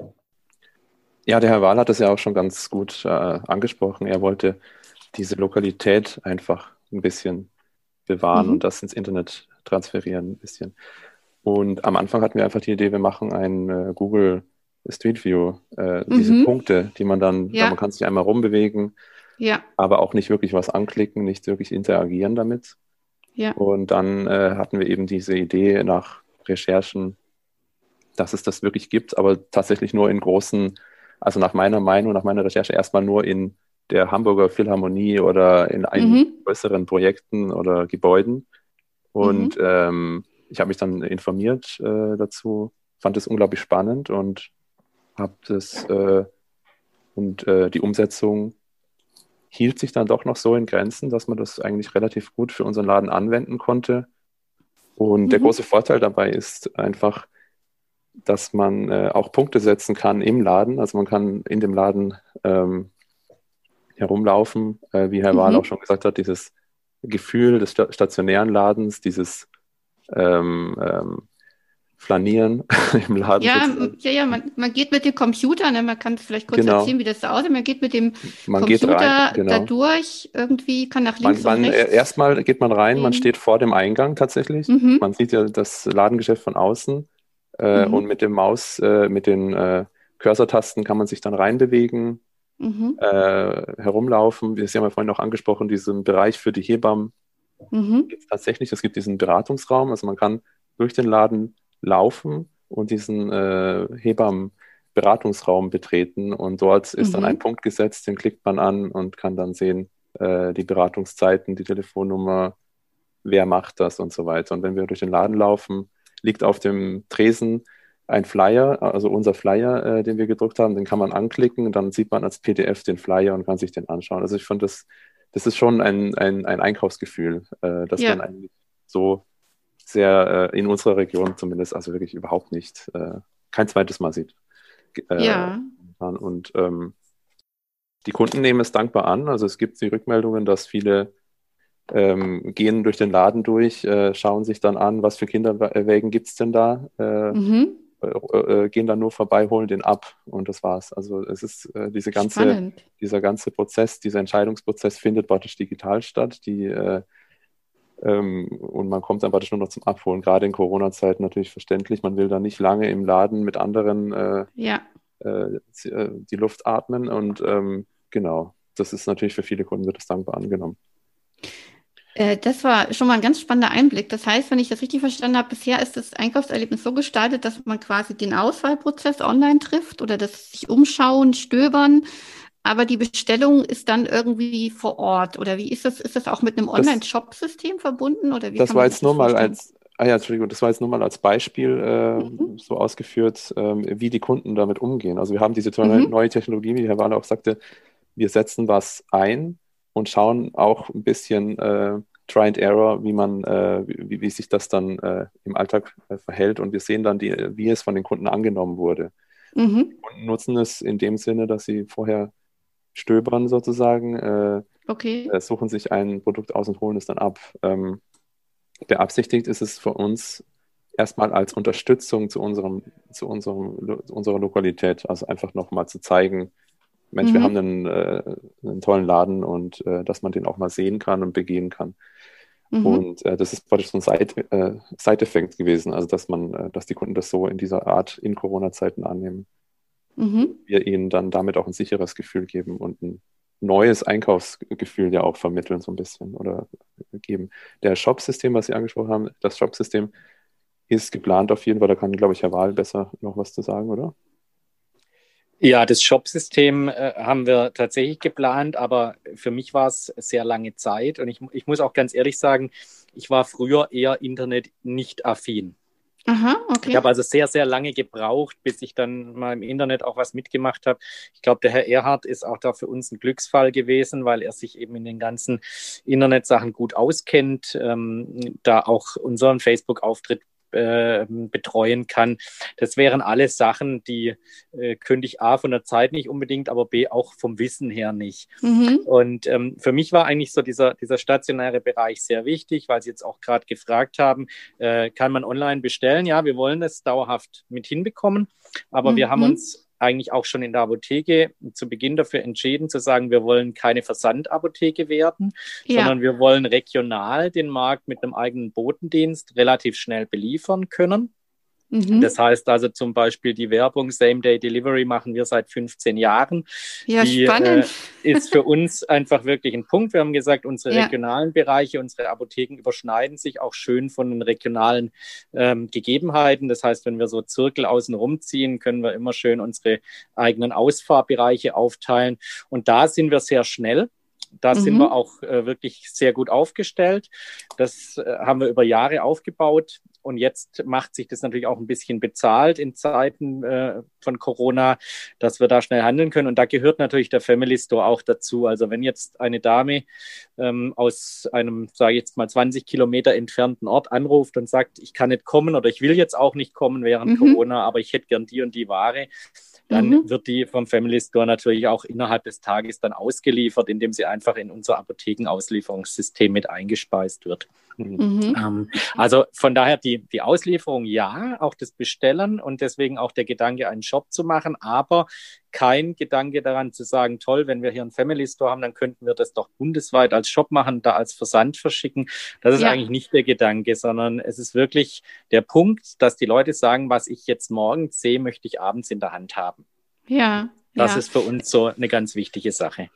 Ja, der Herr Wahl hat das ja auch schon ganz gut äh, angesprochen. Er wollte diese Lokalität einfach ein bisschen bewahren mhm. und das ins Internet transferieren ein bisschen. Und am Anfang hatten wir einfach die Idee, wir machen ein äh, Google Street View, äh, mhm. diese Punkte, die man dann, ja. man kann sich einmal rumbewegen, ja. aber auch nicht wirklich was anklicken, nicht wirklich interagieren damit. Ja. Und dann äh, hatten wir eben diese Idee nach Recherchen, dass es das wirklich gibt, aber tatsächlich nur in großen also nach meiner Meinung, nach meiner Recherche erstmal nur in der Hamburger Philharmonie oder in einigen mhm. größeren Projekten oder Gebäuden. Und mhm. ähm, ich habe mich dann informiert äh, dazu, fand es unglaublich spannend und habe das äh, und äh, die Umsetzung hielt sich dann doch noch so in Grenzen, dass man das eigentlich relativ gut für unseren Laden anwenden konnte. Und mhm. der große Vorteil dabei ist einfach, dass man äh, auch Punkte setzen kann im Laden. Also man kann in dem Laden ähm, herumlaufen, äh, wie Herr mhm. Wahl auch schon gesagt hat, dieses Gefühl des stationären Ladens, dieses ähm, ähm, Flanieren im Laden. Ja, ja, ja man, man, geht mit dem Computer, ne, man kann es vielleicht kurz genau. erzählen, wie das da aussieht. Man geht mit dem man Computer rein, genau. da durch, irgendwie kann nach links man, man, rechts. Erstmal geht man rein, man steht vor dem Eingang tatsächlich. Mhm. Man sieht ja das Ladengeschäft von außen. Äh, mhm. Und mit dem Maus, äh, mit den äh, Cursor-Tasten kann man sich dann reinbewegen, mhm. äh, herumlaufen. Wir haben ja vorhin auch angesprochen, diesen Bereich für die Hebammen. Mhm. Tatsächlich, es gibt diesen Beratungsraum, also man kann durch den Laden laufen und diesen äh, Hebammen-Beratungsraum betreten und dort ist dann mhm. ein Punkt gesetzt, den klickt man an und kann dann sehen, äh, die Beratungszeiten, die Telefonnummer, wer macht das und so weiter. Und wenn wir durch den Laden laufen, liegt auf dem Tresen ein Flyer, also unser Flyer, äh, den wir gedruckt haben, den kann man anklicken und dann sieht man als PDF den Flyer und kann sich den anschauen. Also ich fand das, das ist schon ein, ein, ein Einkaufsgefühl, äh, das ja. man eigentlich so sehr äh, in unserer Region zumindest, also wirklich überhaupt nicht, äh, kein zweites Mal sieht. Äh, ja. Und ähm, die Kunden nehmen es dankbar an. Also es gibt die Rückmeldungen, dass viele ähm, gehen durch den Laden durch, äh, schauen sich dann an, was für Kinderwägen gibt es denn da, äh, mhm. Äh, gehen dann nur vorbei, holen den ab und das war's. Also es ist diese ganze, dieser ganze Prozess, dieser Entscheidungsprozess findet praktisch digital statt, die und man kommt dann praktisch nur noch zum Abholen. Gerade in Corona-Zeiten natürlich verständlich. Man will da nicht lange im Laden mit anderen ja. die Luft atmen und ähm, genau, das ist natürlich für viele Kunden wird das dankbar angenommen. Äh, das war schon mal ein ganz spannender Einblick. Das heißt, wenn ich das richtig verstanden habe, bisher ist das Einkaufserlebnis so gestaltet, dass man quasi den Auswahlprozess online trifft oder das sich umschauen, stöbern, aber die Bestellung ist dann irgendwie vor Ort. Oder wie ist das? Ist das auch mit einem Online-Shop-System verbunden? Oder wie das war jetzt nur mal als, ah ja, Entschuldigung, das war jetzt nur mal als Beispiel äh, mhm. so ausgeführt, äh, wie die Kunden damit umgehen. Also wir haben diese tolle mhm. neue Technologie, wie Herr Wahler auch sagte, wir setzen was ein und schauen auch ein bisschen äh, Try and Error, wie man, äh, wie, wie, sich das dann äh, im Alltag äh, verhält. Und wir sehen dann, die, wie es von den Kunden angenommen wurde. Mhm. Und nutzen es in dem Sinne, dass sie vorher stöbern sozusagen, äh, okay. Äh, suchen sich ein Produkt aus und holen es dann ab. Ähm, beabsichtigt ist es für uns erstmal als Unterstützung zu unserem, zu unserem, zu unserer Lokalität, also einfach nochmal zu zeigen, Mensch, mhm. wir haben einen, äh, einen, tollen Laden und äh, dass man den auch mal sehen kann und begehen kann. Mhm. Und äh, das ist praktisch so ein Side, Side-Effekt gewesen, also dass man, äh, dass die Kunden das so in dieser Art in Corona-Zeiten annehmen. Mhm. Wir ihnen dann damit auch ein sicheres Gefühl geben und ein neues Einkaufsgefühl ja auch vermitteln, so ein bisschen oder geben. Der Shop-System, was Sie angesprochen haben, das Shop-System ist geplant auf jeden Fall. Da kann, glaube ich, Herr Wahl besser noch was zu sagen, oder? Ja, das Shop-System äh, haben wir tatsächlich geplant, aber für mich war es sehr lange Zeit und ich, ich muss auch ganz ehrlich sagen, ich war früher eher Internet nicht affin. Aha, okay. Ich habe also sehr, sehr lange gebraucht, bis ich dann mal im Internet auch was mitgemacht habe. Ich glaube, der Herr Erhard ist auch da für uns ein Glücksfall gewesen, weil er sich eben in den ganzen Internetsachen gut auskennt, ähm, da auch unseren Facebook-Auftritt äh, betreuen kann. Das wären alles Sachen, die äh, könnte ich A von der Zeit nicht unbedingt, aber B auch vom Wissen her nicht. Mhm. Und ähm, für mich war eigentlich so dieser, dieser stationäre Bereich sehr wichtig, weil Sie jetzt auch gerade gefragt haben, äh, kann man online bestellen? Ja, wir wollen es dauerhaft mit hinbekommen, aber mhm. wir haben mhm. uns eigentlich auch schon in der Apotheke zu Beginn dafür entschieden, zu sagen, wir wollen keine Versandapotheke werden, ja. sondern wir wollen regional den Markt mit einem eigenen Botendienst relativ schnell beliefern können. Mhm. Das heißt also zum Beispiel die Werbung Same-Day-Delivery machen wir seit 15 Jahren. Ja, die, spannend. Äh, ist für uns einfach wirklich ein Punkt. Wir haben gesagt, unsere ja. regionalen Bereiche, unsere Apotheken überschneiden sich auch schön von den regionalen ähm, Gegebenheiten. Das heißt, wenn wir so Zirkel außen rumziehen, können wir immer schön unsere eigenen Ausfahrbereiche aufteilen. Und da sind wir sehr schnell. Da mhm. sind wir auch äh, wirklich sehr gut aufgestellt. Das äh, haben wir über Jahre aufgebaut. Und jetzt macht sich das natürlich auch ein bisschen bezahlt in Zeiten äh, von Corona, dass wir da schnell handeln können. Und da gehört natürlich der Family Store auch dazu. Also wenn jetzt eine Dame ähm, aus einem, sage ich jetzt mal, 20 Kilometer entfernten Ort anruft und sagt, ich kann nicht kommen oder ich will jetzt auch nicht kommen während mhm. Corona, aber ich hätte gern die und die Ware, dann mhm. wird die vom Family Store natürlich auch innerhalb des Tages dann ausgeliefert, indem sie einfach in unser Apothekenauslieferungssystem mit eingespeist wird. Mhm. Ähm, also von daher die, die Auslieferung ja, auch das Bestellen und deswegen auch der Gedanke, einen Shop zu machen, aber kein Gedanke daran zu sagen, toll, wenn wir hier einen Family Store haben, dann könnten wir das doch bundesweit als Shop machen, da als Versand verschicken. Das ist ja. eigentlich nicht der Gedanke, sondern es ist wirklich der Punkt, dass die Leute sagen, was ich jetzt morgens sehe, möchte ich abends in der Hand haben. Ja. Das ja. ist für uns so eine ganz wichtige Sache.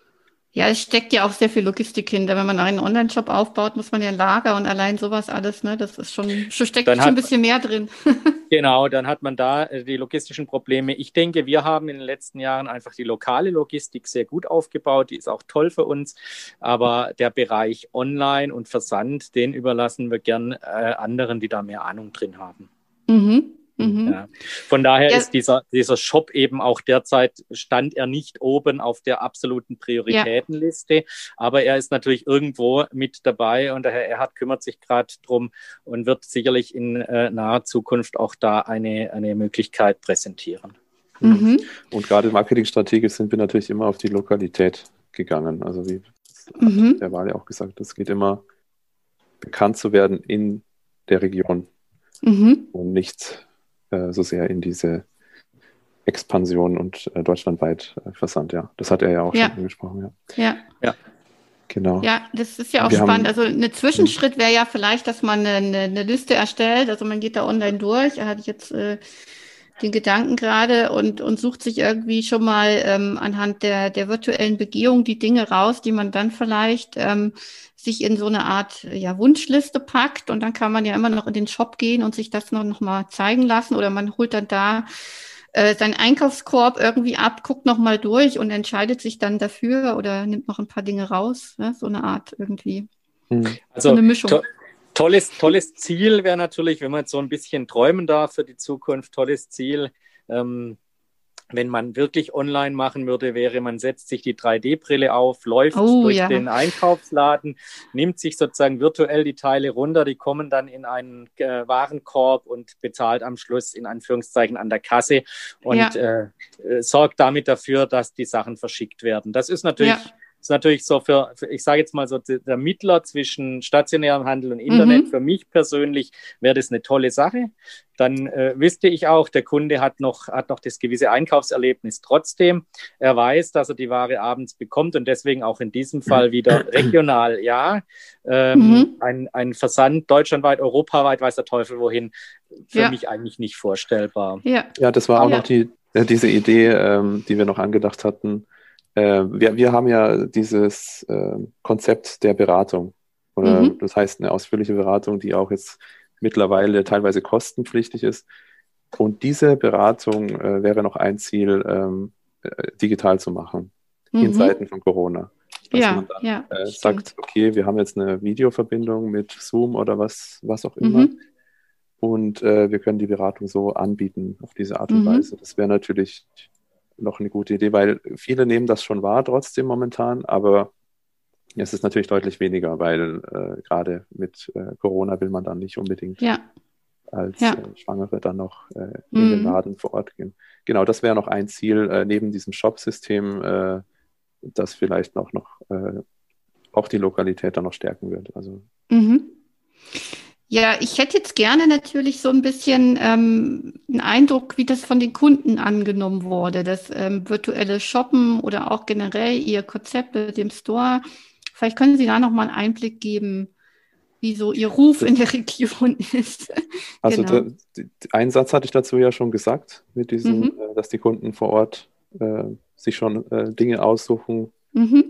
Ja, es steckt ja auch sehr viel Logistik hinter. Wenn man einen Online-Shop aufbaut, muss man ja Lager und allein sowas alles, ne? Das ist schon, steckt dann schon ein bisschen mehr drin. genau, dann hat man da äh, die logistischen Probleme. Ich denke, wir haben in den letzten Jahren einfach die lokale Logistik sehr gut aufgebaut. Die ist auch toll für uns. Aber der Bereich Online und Versand, den überlassen wir gern äh, anderen, die da mehr Ahnung drin haben. Mhm. Mhm. Ja. Von daher ja. ist dieser, dieser Shop eben auch derzeit, stand er nicht oben auf der absoluten Prioritätenliste, ja. aber er ist natürlich irgendwo mit dabei und der Herr Erhard kümmert sich gerade drum und wird sicherlich in äh, naher Zukunft auch da eine, eine Möglichkeit präsentieren. Mhm. Und gerade marketingstrategisch sind wir natürlich immer auf die Lokalität gegangen. Also wie mhm. der Wahl ja auch gesagt, es geht immer bekannt zu werden in der Region mhm. und nicht so sehr in diese Expansion und äh, deutschlandweit äh, versandt, ja. Das hat er ja auch ja. schon angesprochen, ja. Ja. ja. Genau. Ja, das ist ja auch Wir spannend. Haben, also ein Zwischenschritt wäre ja vielleicht, dass man eine, eine, Liste erstellt. Also man geht da online durch. Da hatte ich jetzt äh, den Gedanken gerade und, und sucht sich irgendwie schon mal ähm, anhand der, der virtuellen Begehung die Dinge raus, die man dann vielleicht ähm, sich in so eine Art ja, Wunschliste packt und dann kann man ja immer noch in den Shop gehen und sich das noch, noch mal zeigen lassen oder man holt dann da äh, seinen Einkaufskorb irgendwie ab, guckt noch mal durch und entscheidet sich dann dafür oder nimmt noch ein paar Dinge raus, ne? so eine Art irgendwie. Hm. Also so eine Mischung. To tolles, tolles Ziel wäre natürlich, wenn man jetzt so ein bisschen träumen darf für die Zukunft, tolles Ziel. Ähm, wenn man wirklich online machen würde, wäre, man setzt sich die 3D-Brille auf, läuft oh, durch ja. den Einkaufsladen, nimmt sich sozusagen virtuell die Teile runter, die kommen dann in einen äh, Warenkorb und bezahlt am Schluss in Anführungszeichen an der Kasse und ja. äh, äh sorgt damit dafür, dass die Sachen verschickt werden. Das ist natürlich ja ist natürlich so für, für ich sage jetzt mal so, der Mittler zwischen stationärem Handel und Internet. Mhm. Für mich persönlich wäre das eine tolle Sache. Dann äh, wüsste ich auch, der Kunde hat noch, hat noch das gewisse Einkaufserlebnis trotzdem. Er weiß, dass er die Ware abends bekommt und deswegen auch in diesem Fall wieder regional, ja. Ähm, mhm. ein, ein Versand deutschlandweit, europaweit, weiß der Teufel wohin, für ja. mich eigentlich nicht vorstellbar. Ja, ja das war auch ja. noch die, äh, diese Idee, ähm, die wir noch angedacht hatten äh, wir, wir haben ja dieses äh, Konzept der Beratung. Oder mhm. das heißt eine ausführliche Beratung, die auch jetzt mittlerweile teilweise kostenpflichtig ist. Und diese Beratung äh, wäre noch ein Ziel, ähm, äh, digital zu machen mhm. in Zeiten von Corona. Dass ja, man dann ja, äh, sagt, okay, wir haben jetzt eine Videoverbindung mit Zoom oder was, was auch immer. Mhm. und äh, wir können die Beratung so anbieten auf diese Art und mhm. Weise. Das wäre natürlich noch eine gute Idee, weil viele nehmen das schon wahr trotzdem momentan, aber es ist natürlich deutlich weniger, weil äh, gerade mit äh, Corona will man dann nicht unbedingt ja. als ja. Äh, Schwangere dann noch äh, in mhm. den Laden vor Ort gehen. Genau, das wäre noch ein Ziel äh, neben diesem Shop-System, äh, das vielleicht noch, noch auch die Lokalität dann noch stärken wird. Also. Mhm. Ja, ich hätte jetzt gerne natürlich so ein bisschen ähm, einen Eindruck, wie das von den Kunden angenommen wurde, das ähm, virtuelle Shoppen oder auch generell Ihr Konzept mit dem Store. Vielleicht können Sie da noch mal einen Einblick geben, wie so Ihr Ruf in der Region ist. Also genau. der, einen Satz hatte ich dazu ja schon gesagt, mit diesem, mhm. äh, dass die Kunden vor Ort äh, sich schon äh, Dinge aussuchen, mhm.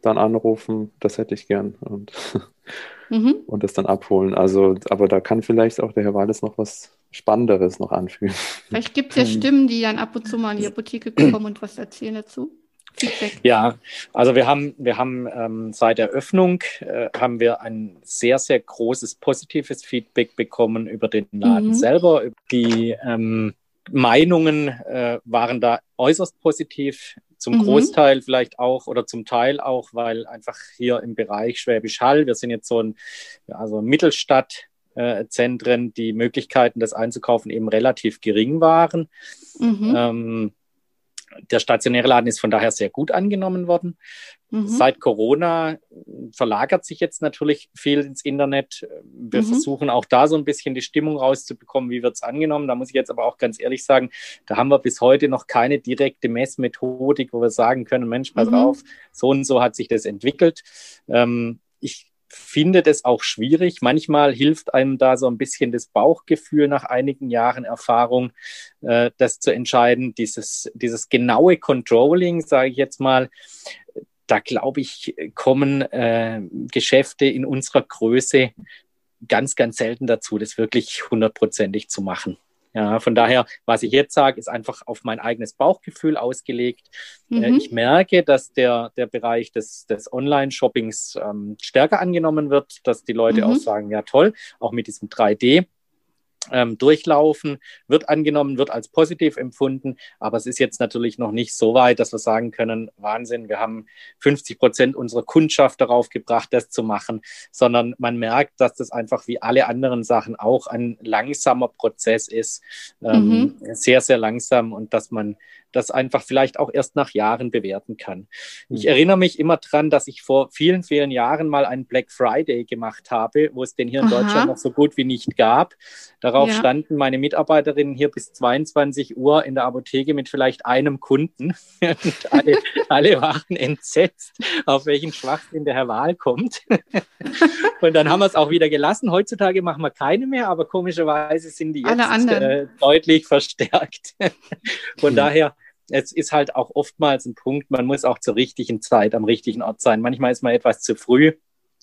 dann anrufen, das hätte ich gern und, mhm. und das dann abholen. Also, aber da kann vielleicht auch der Herr Walles noch was Spannenderes noch anfügen. Vielleicht gibt es ja Stimmen, die dann ab und zu mal in die Apotheke kommen und was erzählen dazu. Feedback? Ja, also wir haben, wir haben ähm, seit der Öffnung äh, haben wir ein sehr, sehr großes positives Feedback bekommen über den Laden mhm. selber. Die ähm, Meinungen äh, waren da äußerst positiv. Zum mhm. Großteil vielleicht auch oder zum Teil auch, weil einfach hier im Bereich Schwäbisch Hall, wir sind jetzt so ein also Mittelstadtzentren, äh, die Möglichkeiten, das einzukaufen, eben relativ gering waren. Mhm. Ähm, der stationäre Laden ist von daher sehr gut angenommen worden. Mhm. Seit Corona verlagert sich jetzt natürlich viel ins Internet. Wir mhm. versuchen auch da so ein bisschen die Stimmung rauszubekommen, wie wird es angenommen. Da muss ich jetzt aber auch ganz ehrlich sagen, da haben wir bis heute noch keine direkte Messmethodik, wo wir sagen können, Mensch, pass mhm. auf, so und so hat sich das entwickelt. Ähm, ich finde das auch schwierig. Manchmal hilft einem da so ein bisschen das Bauchgefühl nach einigen Jahren Erfahrung, äh, das zu entscheiden. Dieses, dieses genaue Controlling, sage ich jetzt mal, da glaube ich, kommen äh, Geschäfte in unserer Größe ganz, ganz selten dazu, das wirklich hundertprozentig zu machen. Ja, von daher, was ich jetzt sage, ist einfach auf mein eigenes Bauchgefühl ausgelegt. Äh, mhm. Ich merke, dass der, der Bereich des, des Online-Shoppings ähm, stärker angenommen wird, dass die Leute mhm. auch sagen, ja toll, auch mit diesem 3D ähm, durchlaufen, wird angenommen, wird als positiv empfunden, aber es ist jetzt natürlich noch nicht so weit, dass wir sagen können, Wahnsinn, wir haben 50 Prozent unserer Kundschaft darauf gebracht, das zu machen, sondern man merkt, dass das einfach wie alle anderen Sachen auch ein langsamer Prozess ist, ähm, mhm. sehr, sehr langsam und dass man das einfach vielleicht auch erst nach Jahren bewerten kann. Ich mhm. erinnere mich immer dran, dass ich vor vielen, vielen Jahren mal einen Black Friday gemacht habe, wo es den hier in Aha. Deutschland noch so gut wie nicht gab. Darauf ja. standen meine Mitarbeiterinnen hier bis 22 Uhr in der Apotheke mit vielleicht einem Kunden. Und alle, alle waren entsetzt, auf welchen Schwachsinn der Herr Wahl kommt. Und dann haben wir es auch wieder gelassen. Heutzutage machen wir keine mehr, aber komischerweise sind die jetzt äh, deutlich verstärkt. Von daher es ist halt auch oftmals ein Punkt, man muss auch zur richtigen Zeit am richtigen Ort sein. Manchmal ist man etwas zu früh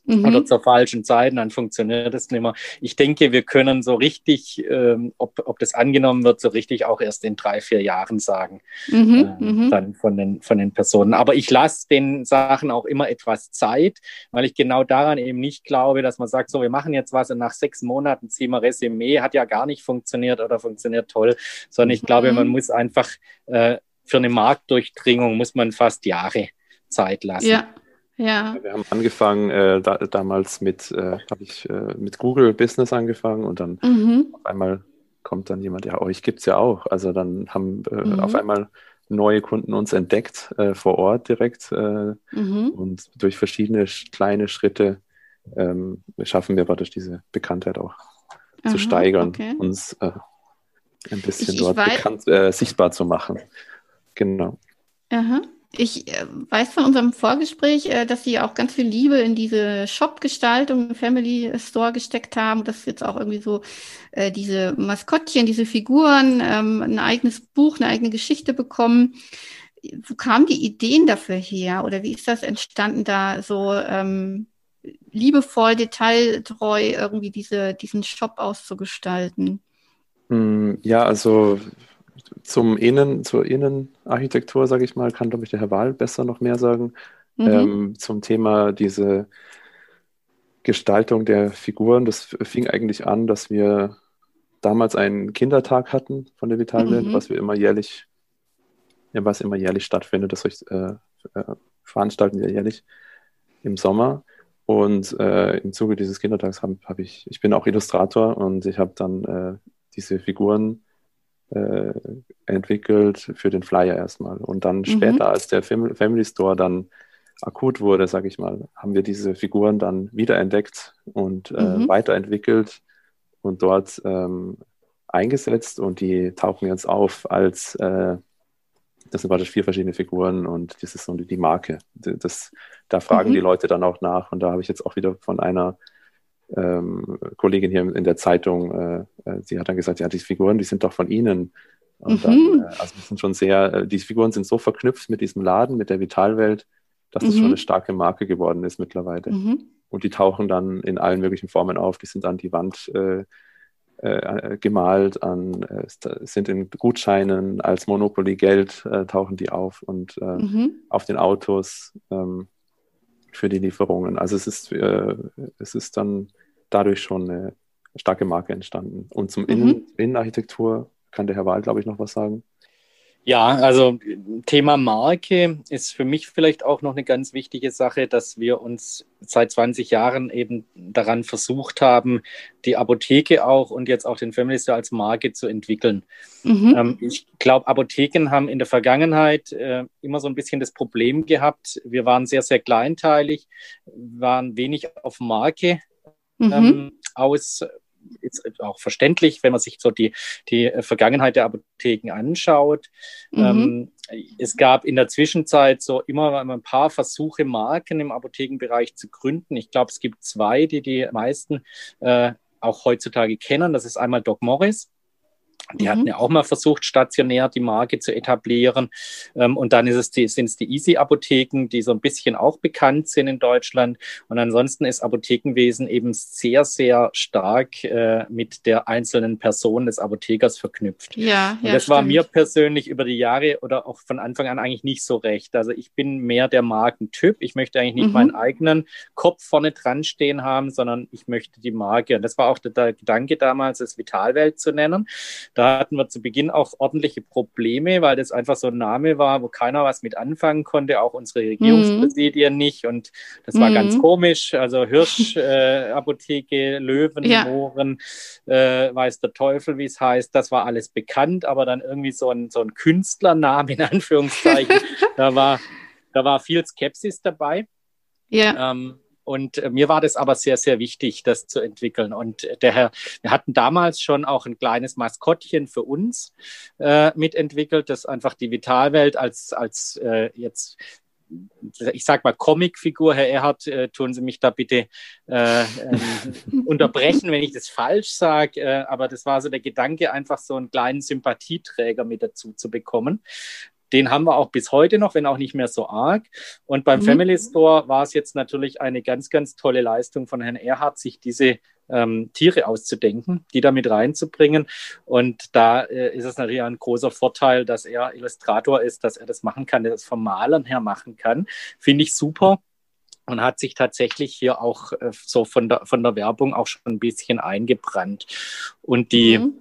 mhm. oder zur falschen Zeit, dann funktioniert das nicht mehr. Ich denke, wir können so richtig, ähm, ob, ob das angenommen wird, so richtig auch erst in drei, vier Jahren sagen, mhm. äh, mhm. dann von den, von den Personen. Aber ich lasse den Sachen auch immer etwas Zeit, weil ich genau daran eben nicht glaube, dass man sagt, so, wir machen jetzt was und nach sechs Monaten ziehen wir Resümee, hat ja gar nicht funktioniert oder funktioniert toll, sondern ich glaube, man mhm. muss einfach äh, für eine Marktdurchdringung muss man fast Jahre Zeit lassen. Ja. Ja. Wir haben angefangen, äh, da, damals mit, äh, habe ich äh, mit Google Business angefangen und dann mhm. auf einmal kommt dann jemand, ja, euch gibt es ja auch. Also dann haben äh, mhm. auf einmal neue Kunden uns entdeckt äh, vor Ort direkt äh, mhm. und durch verschiedene kleine Schritte ähm, schaffen wir praktisch diese Bekanntheit auch Aha, zu steigern, okay. uns ein bisschen ich, dort ich bekannt, sichtbar zu machen. Genau. Aha. Ich äh, weiß von unserem Vorgespräch, äh, dass Sie auch ganz viel Liebe in diese Shop-Gestaltung, Family Store gesteckt haben, dass jetzt auch irgendwie so äh, diese Maskottchen, diese Figuren ähm, ein eigenes Buch, eine eigene Geschichte bekommen. Wo kamen die Ideen dafür her oder wie ist das entstanden, da so ähm, liebevoll, detailtreu irgendwie diese, diesen Shop auszugestalten? Hm, ja, also zum Innen, zur Innenarchitektur, sage ich mal, kann, glaube ich, der Herr Wahl besser noch mehr sagen. Mhm. Ähm, zum Thema diese Gestaltung der Figuren. Das fing eigentlich an, dass wir damals einen Kindertag hatten von der Vitalwelt, Mhm. was wir immer jährlich, ja, was immer jährlich stattfindet. Das äh, äh, veranstalten wir jährlich im Sommer. Und äh, im Zuge dieses Kindertags habe hab ich, ich bin auch Illustrator und ich habe dann äh, diese Figuren äh, entwickelt für den Flyer erstmal. Und dann Mhm. später, als der Fam Family Store dann akut wurde, sage ich mal, haben wir diese Figuren dann wiederentdeckt und äh, Mhm. weiterentwickelt und dort ähm, eingesetzt und die tauchen jetzt auf als, äh, das sind praktisch vier verschiedene Figuren und das ist so die, die Marke. Das, da fragen Mhm. die Leute dann auch nach und da habe ich jetzt auch wieder von einer ähm, Kollegin hier in der Zeitung, äh, äh, sie hat dann gesagt, ja, die Figuren, die sind doch von Ihnen. Und dann, Mhm. äh, also die sind schon sehr, äh, die Figuren sind so verknüpft mit diesem Laden, mit der Vitalwelt, dass das Mhm. schon eine starke Marke geworden ist mittlerweile. Mhm. Und die tauchen dann in allen möglichen Formen auf. Die sind an die Wand äh, äh, gemalt, an, äh, sind in Gutscheinen, als Monopoly Geld äh, tauchen die auf und äh, Mhm. auf den Autos ähm, für die Lieferungen. Also es ist, äh, es ist dann dadurch schon eine starke Marke entstanden. Und zum Mhm. Innen, Innenarchitektur kann der Herr Wahl, glaube ich, noch was sagen. Ja, also Thema Marke ist für mich vielleicht auch noch eine ganz wichtige Sache, dass wir uns seit 20 Jahren eben daran versucht haben, die Apotheke auch und jetzt auch den Store als Marke zu entwickeln. Mhm. Ähm, ich glaube, Apotheken haben in der Vergangenheit äh, immer so ein bisschen das Problem gehabt. Wir waren sehr, sehr kleinteilig, waren wenig auf Marke Mhm. ähm, aus. Ist auch verständlich, wenn man sich so die, die Vergangenheit der Apotheken anschaut. Mhm. Ähm, es gab in der Zwischenzeit so immer ein paar Versuche, Marken im Apothekenbereich zu gründen. Ich glaube, es gibt zwei, die die meisten äh, auch heutzutage kennen. Das ist einmal Doc Morris. Die Mhm. hatten ja auch mal versucht, stationär die Marke zu etablieren. Ähm, und dann es die, sind es die Easy-Apotheken, die so ein bisschen auch bekannt sind in Deutschland. Und ansonsten ist Apothekenwesen eben sehr, sehr stark äh, mit der einzelnen Person des Apothekers verknüpft. Ja, Und ja, das war stimmt. mir persönlich über die Jahre oder auch von Anfang an eigentlich nicht so recht. Also ich bin mehr der Markentyp. Ich möchte eigentlich nicht Mhm. meinen eigenen Kopf vorne dran stehen haben, sondern ich möchte die Marke. Und das war auch der, der Gedanke damals, es Vitalwelt zu nennen. Da hatten wir zu Beginn auch ordentliche Probleme, weil das einfach so ein Name war, wo keiner was mit anfangen konnte, auch unsere Regierungspräsidien nicht. Und das war Mhm. ganz komisch. Also Hirsch, äh, Löwen, Ja. Mohren, äh, weiß der Teufel, wie es heißt. Das war alles bekannt, aber dann irgendwie so ein, so ein Künstlername in Anführungszeichen. da, war, da war viel Skepsis dabei. Ja. Ähm, und äh, mir war das aber sehr, sehr wichtig, das zu entwickeln. Und äh, der Herr, wir hatten damals schon auch ein kleines Maskottchen für uns äh, mitentwickelt, das einfach die Vitalwelt als, als äh, jetzt ich sag mal Comicfigur, Herr Erhard, äh, tun Sie mich da bitte äh, ähm, unterbrechen, wenn ich das falsch sage, äh, aber das war so der Gedanke, einfach so einen kleinen Sympathieträger mit dazu zu bekommen. Den haben wir auch bis heute noch, wenn auch nicht mehr so arg. Und beim Mhm. Family Store war es jetzt natürlich eine ganz, ganz tolle Leistung von Herrn Erhard, sich diese ähm, Tiere auszudenken, die da mit reinzubringen. Und da äh, ist es natürlich ein großer Vorteil, dass er Illustrator ist, dass er das machen kann, dass er das vom Malern her machen kann. Finde ich super und hat sich tatsächlich hier auch äh, so von der, von der Werbung auch schon ein bisschen eingebrannt. Und die Mhm.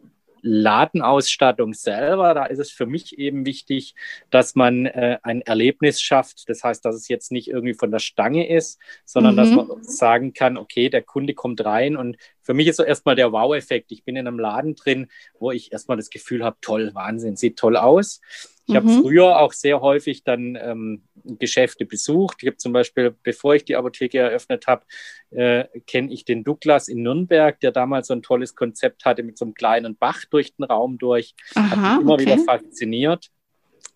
Ladenausstattung selber, da ist es für mich eben wichtig, dass man äh, ein Erlebnis schafft. Das heißt, dass es jetzt nicht irgendwie von der Stange ist, sondern Mhm. dass man sagen kann, okay, der Kunde kommt rein und für mich ist so erstmal der Wow-Effekt. Ich bin in einem Laden drin, wo ich erstmal das Gefühl habe, toll, Wahnsinn, sieht toll aus. Ich habe Mhm. früher auch sehr häufig dann ähm, Geschäfte besucht. Ich habe zum Beispiel, bevor ich die Apotheke eröffnet habe, äh, kenne ich den Douglas in Nürnberg, der damals so ein tolles Konzept hatte mit so einem kleinen Bach durch den Raum durch. Hat Aha, mich immer okay. wieder fasziniert.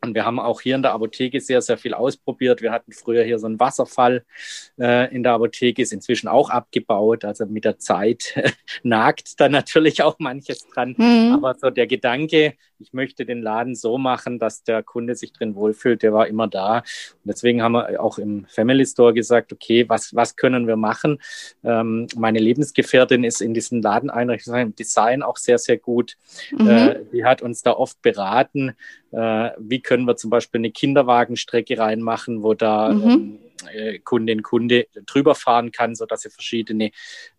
Und wir haben auch hier in der Apotheke sehr, sehr viel ausprobiert. Wir hatten früher hier so einen Wasserfall äh, in der Apotheke, ist inzwischen auch abgebaut. Also mit der Zeit nagt da natürlich auch manches dran. Mhm. Aber so der Gedanke, ich möchte den Laden so machen, dass der Kunde sich drin wohlfühlt, der war immer da. Und deswegen haben wir auch im Family Store gesagt, okay, was, was können wir machen? Ähm, meine Lebensgefährtin ist in diesen Ladeneinrichtungen im Design auch sehr, sehr gut. Mhm. Äh, die hat uns da oft beraten. Äh, wie können wir zum Beispiel eine Kinderwagenstrecke reinmachen, wo da mhm. ähm, äh, Kundin, Kunde drüber fahren kann, sodass sie verschiedene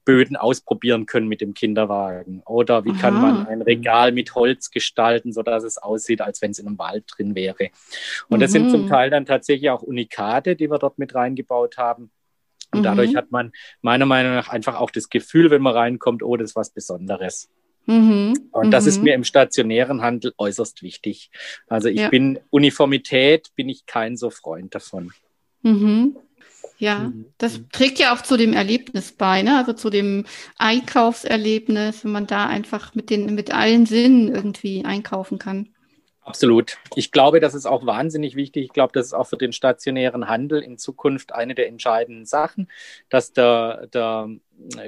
Böden ausprobieren können mit dem Kinderwagen. Oder wie Aha. kann man ein Regal mit Holz gestalten, sodass es aussieht, als wenn es in einem Wald drin wäre. Und mhm. das sind zum mhm. Teil dann tatsächlich auch Unikate, die wir dort mit reingebaut haben. Und dadurch mhm. hat man meiner Meinung nach einfach auch das Gefühl, wenn man reinkommt, oh, das ist was Besonderes. Mhm. Und das ist mhm. mir im stationären Handel äußerst wichtig. Also ich ja. bin Uniformität, bin ich kein so Freund davon. Mhm. Ja, mhm. das trägt ja auch zu dem Erlebnis bei, ne? also zu dem Einkaufserlebnis, wenn man da einfach mit, den, mit allen Sinnen irgendwie einkaufen kann. Absolut. Ich glaube, das ist auch wahnsinnig wichtig. Ich glaube, das ist auch für den stationären Handel in Zukunft eine der entscheidenden Sachen, dass der, der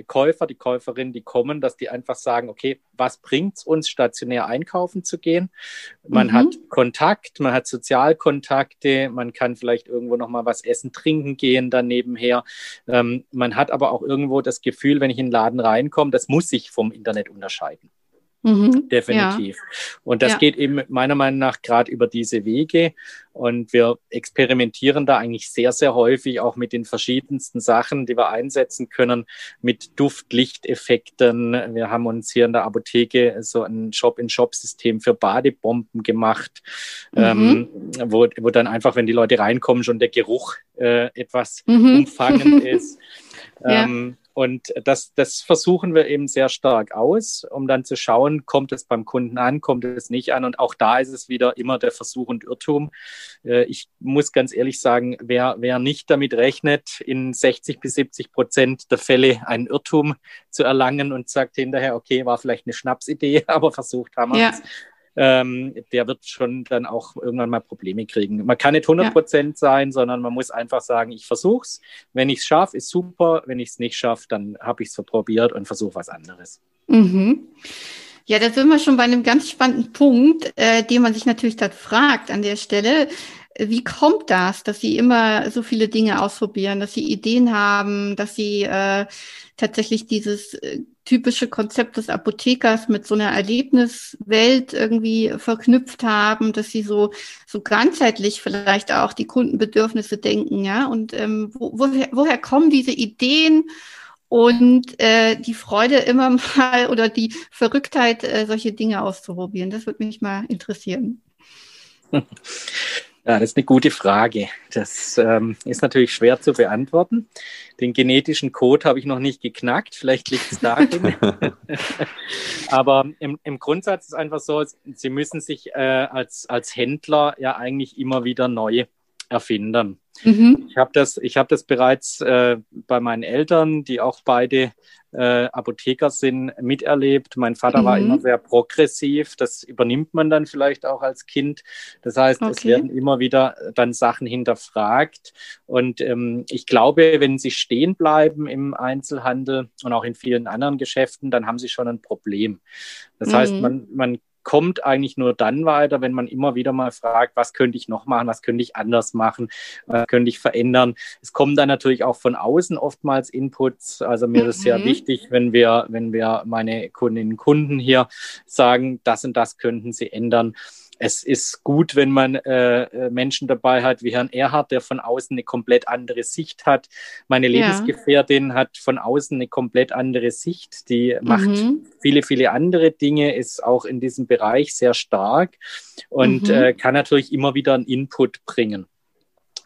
Käufer, die Käuferin, die kommen, dass die einfach sagen, okay, was bringt es uns, stationär einkaufen zu gehen? Man mhm. hat Kontakt, man hat Sozialkontakte, man kann vielleicht irgendwo nochmal was essen, trinken gehen dann nebenher. Ähm, man hat aber auch irgendwo das Gefühl, wenn ich in den Laden reinkomme, das muss sich vom Internet unterscheiden. Mhm, Definitiv. Ja. Und das ja. geht eben meiner Meinung nach gerade über diese Wege. Und wir experimentieren da eigentlich sehr, sehr häufig auch mit den verschiedensten Sachen, die wir einsetzen können, mit Duft-Lichteffekten. Wir haben uns hier in der Apotheke so ein Shop-in-Shop-System für Badebomben gemacht, mhm. ähm, wo, wo dann einfach, wenn die Leute reinkommen, schon der Geruch äh, etwas mhm. umfangend ist. ja. Und das, das versuchen wir eben sehr stark aus, um dann zu schauen, kommt es beim Kunden an, kommt es nicht an. Und auch da ist es wieder immer der Versuch und Irrtum. Äh, ich muss ganz ehrlich sagen, wer, wer nicht damit rechnet, in 60 bis 70 Prozent der Fälle einen Irrtum zu erlangen und sagt hinterher, okay, war vielleicht eine Schnapsidee, aber versucht haben wir es, ja ähm, der wird schon dann auch irgendwann mal Probleme kriegen. Man kann nicht 100 Prozent ja. sein, sondern man muss einfach sagen, ich versuch's. Wenn ich es schaffe, ist super. Wenn ich es nicht schaffe, dann habe ich es probiert und versuche was anderes. Mhm. Ja, da sind wir schon bei einem ganz spannenden Punkt, äh, den man sich natürlich dann fragt an der Stelle. Wie kommt das, dass Sie immer so viele Dinge ausprobieren, dass Sie Ideen haben, dass Sie äh, tatsächlich dieses äh, typische Konzept des Apothekers mit so einer Erlebniswelt irgendwie verknüpft haben, dass Sie so so ganzheitlich vielleicht auch die Kundenbedürfnisse denken, ja? Und ähm, wo, woher, woher kommen diese Ideen? und äh, die Freude immer mal oder die Verrücktheit, äh, solche Dinge auszuprobieren. Das würde mich mal interessieren. Ja, das ist eine gute Frage. Das ähm, ist natürlich schwer zu beantworten. Den genetischen Code habe ich noch nicht geknackt. Vielleicht liegt es darin. Aber im, im Grundsatz ist einfach so, Sie müssen sich äh, als, als Händler ja eigentlich immer wieder neu erfinden. Mhm. Ich habe das, hab das bereits äh, bei meinen Eltern, die auch beide äh, Apotheker sind, miterlebt. Mein Vater mhm. war immer sehr progressiv. Das übernimmt man dann vielleicht auch als Kind. Das heißt, okay. es werden immer wieder dann Sachen hinterfragt. Und ähm, ich glaube, wenn sie stehen bleiben im Einzelhandel und auch in vielen anderen Geschäften, dann haben sie schon ein Problem. Das mhm. heißt, man, man kommt eigentlich nur dann weiter, wenn man immer wieder mal fragt, was könnte ich noch machen, was könnte ich anders machen, was könnte ich verändern. Es kommen dann natürlich auch von außen oftmals Inputs. Also mir mhm. ist sehr wichtig, wenn wir, wenn wir meine Kundinnen und Kunden hier sagen, das und das könnten sie ändern es ist gut, wenn man äh, äh, Menschen dabei hat wie Herrn Erhard, der von außen eine komplett andere Sicht hat. Meine Lebensgefährtin ja. hat von außen eine komplett andere Sicht. Die mhm. macht viele, viele andere Dinge, ist auch in diesem Bereich sehr stark und mhm. äh, kann natürlich immer wieder einen Input bringen.